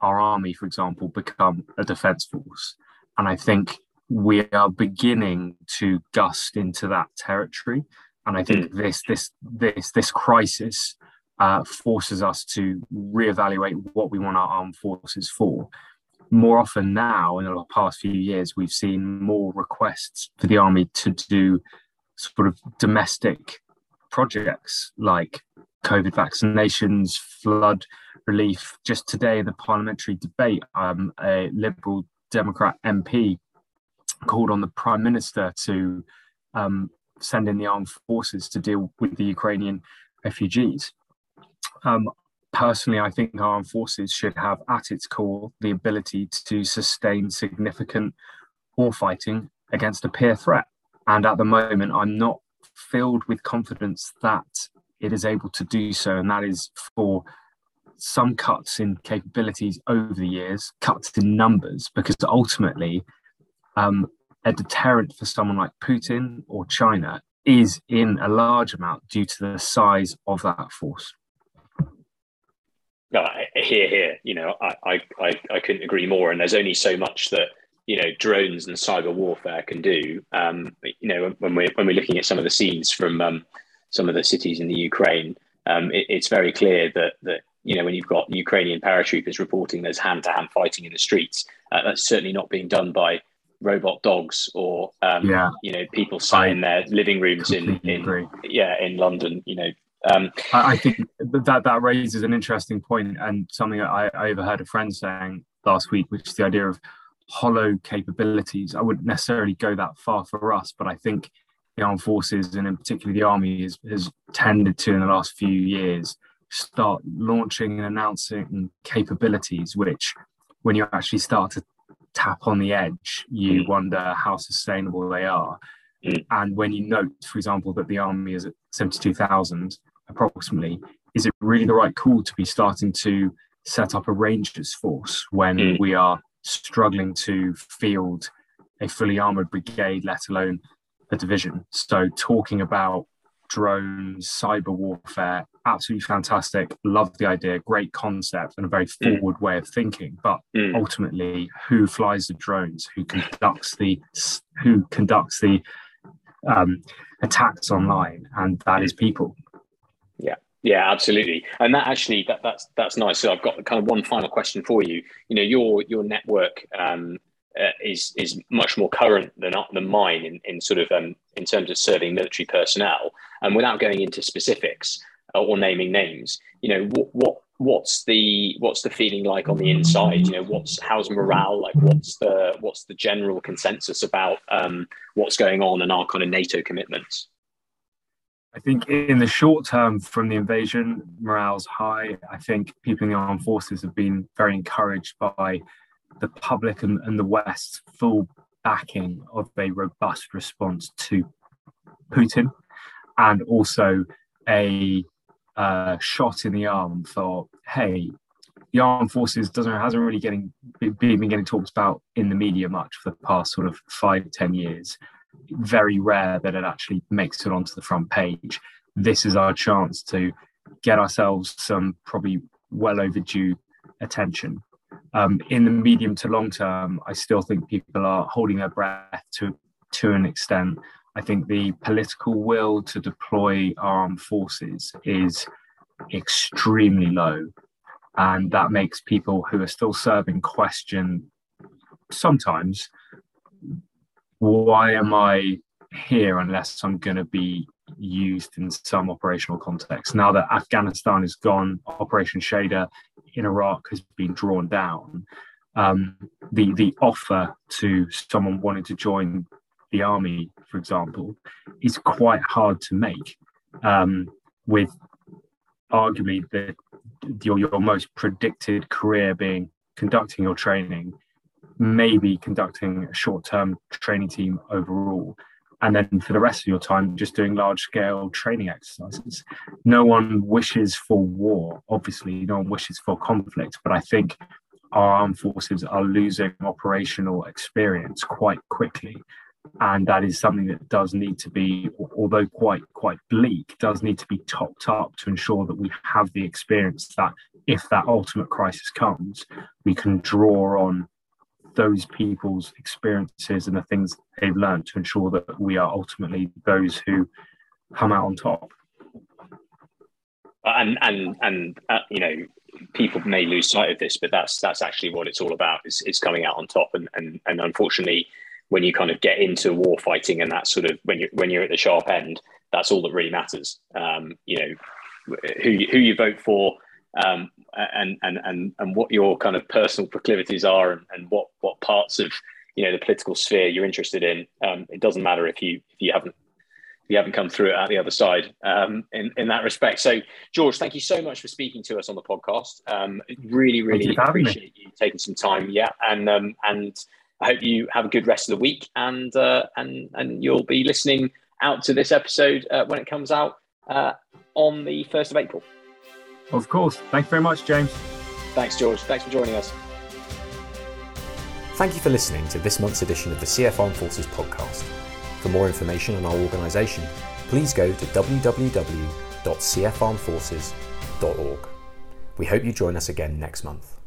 our army, for example, become a defense force. And I think we are beginning to gust into that territory. And I think mm. this this this this crisis uh, forces us to reevaluate what we want our armed forces for. More often now, in the past few years, we've seen more requests for the army to do sort of domestic projects like COVID vaccinations, flood relief. Just today, the parliamentary debate, um, a Liberal Democrat MP called on the Prime Minister to um, send in the armed forces to deal with the Ukrainian refugees. Um, personally, I think armed forces should have at its core the ability to sustain significant warfighting against a peer threat. And at the moment, I'm not filled with confidence that it is able to do so, and that is for some cuts in capabilities over the years, cuts in numbers, because ultimately, um, a deterrent for someone like Putin or China is in a large amount due to the size of that force. No, here, here, you know, I, I, I couldn't agree more. And there's only so much that you know drones and cyber warfare can do. Um, you know, when we're when we're looking at some of the scenes from um, some of the cities in the Ukraine, um, it, it's very clear that that you know when you've got Ukrainian paratroopers reporting there's hand to hand fighting in the streets, uh, that's certainly not being done by robot dogs or um, yeah. you know people sat in their living rooms in, in yeah in London. You know, um, I, I, think that that raises an interesting point and something I, I overheard a friend saying last week, which is the idea of hollow capabilities. I wouldn't necessarily go that far for us, but I think the armed forces and in particular the army has, has tended to in the last few years start launching and announcing capabilities which when you actually start to tap on the edge you mm. wonder how sustainable they are mm. and when you note for example that the army is at 72000 approximately is it really the right call to be starting to set up a rangers force when mm. we are struggling to field a fully armored brigade let alone a division. So talking about drones, cyber warfare, absolutely fantastic. Love the idea, great concept, and a very mm. forward mm. way of thinking. But mm. ultimately, who flies the drones? Who conducts the who conducts the um, attacks online? And that is people. Yeah. Absolutely, and that actually that that's that's nice. So I've got kind of one final question for you. You know, your your network um, uh, is is much more current than than mine in, in sort of um, in terms of serving military personnel. And without going into specifics uh, or naming names, you know what, what what's the what's the feeling like on the inside? You know, what's how's morale like? What's the what's the general consensus about um, what's going on and our kind of NATO commitments? I think in the short term from the invasion, morale's high. I think people in the armed forces have been very encouraged by the public and, and the West's full backing of a robust response to Putin and also a uh, shot in the arm for hey the armed forces doesn't hasn't really getting been getting talked about in the media much for the past sort of five ten years very rare that it actually makes it onto the front page this is our chance to get ourselves some probably well overdue attention. Um, in the medium to long term, I still think people are holding their breath to to an extent. I think the political will to deploy armed forces is extremely low, and that makes people who are still serving question sometimes why am I here unless I'm going to be used in some operational context? Now that Afghanistan is gone, Operation Shader in Iraq has been drawn down. Um, the the offer to someone wanting to join the army, for example, is quite hard to make. Um, with arguably the your your most predicted career being conducting your training maybe conducting a short term training team overall. And then for the rest of your time, just doing large scale training exercises. No one wishes for war, obviously, no one wishes for conflict, but I think our armed forces are losing operational experience quite quickly. And that is something that does need to be, although quite quite bleak, does need to be topped up to ensure that we have the experience that if that ultimate crisis comes, we can draw on those people's experiences and the things they've learned to ensure that we are ultimately those who come out on top. And and and uh, you know, people may lose sight of this, but that's that's actually what it's all about. Is is coming out on top, and and and unfortunately, when you kind of get into war fighting and that sort of when you when you're at the sharp end, that's all that really matters. Um, you know, who who you vote for um, and, and, and, and what your kind of personal proclivities are and, and what, what parts of, you know, the political sphere you're interested in. Um, it doesn't matter if you, if you haven't, you haven't come through it at the other side um, in, in that respect. So, George, thank you so much for speaking to us on the podcast. Um, really, really appreciate you taking some time. Yeah, and um, and I hope you have a good rest of the week, and uh, and and you'll be listening out to this episode uh, when it comes out uh, on the first of April. Of course. Thanks very much, James. Thanks, George. Thanks for joining us. Thank you for listening to this month's edition of the CF Armed Forces podcast. For more information on our organisation, please go to www.cfarmedforces.org. We hope you join us again next month.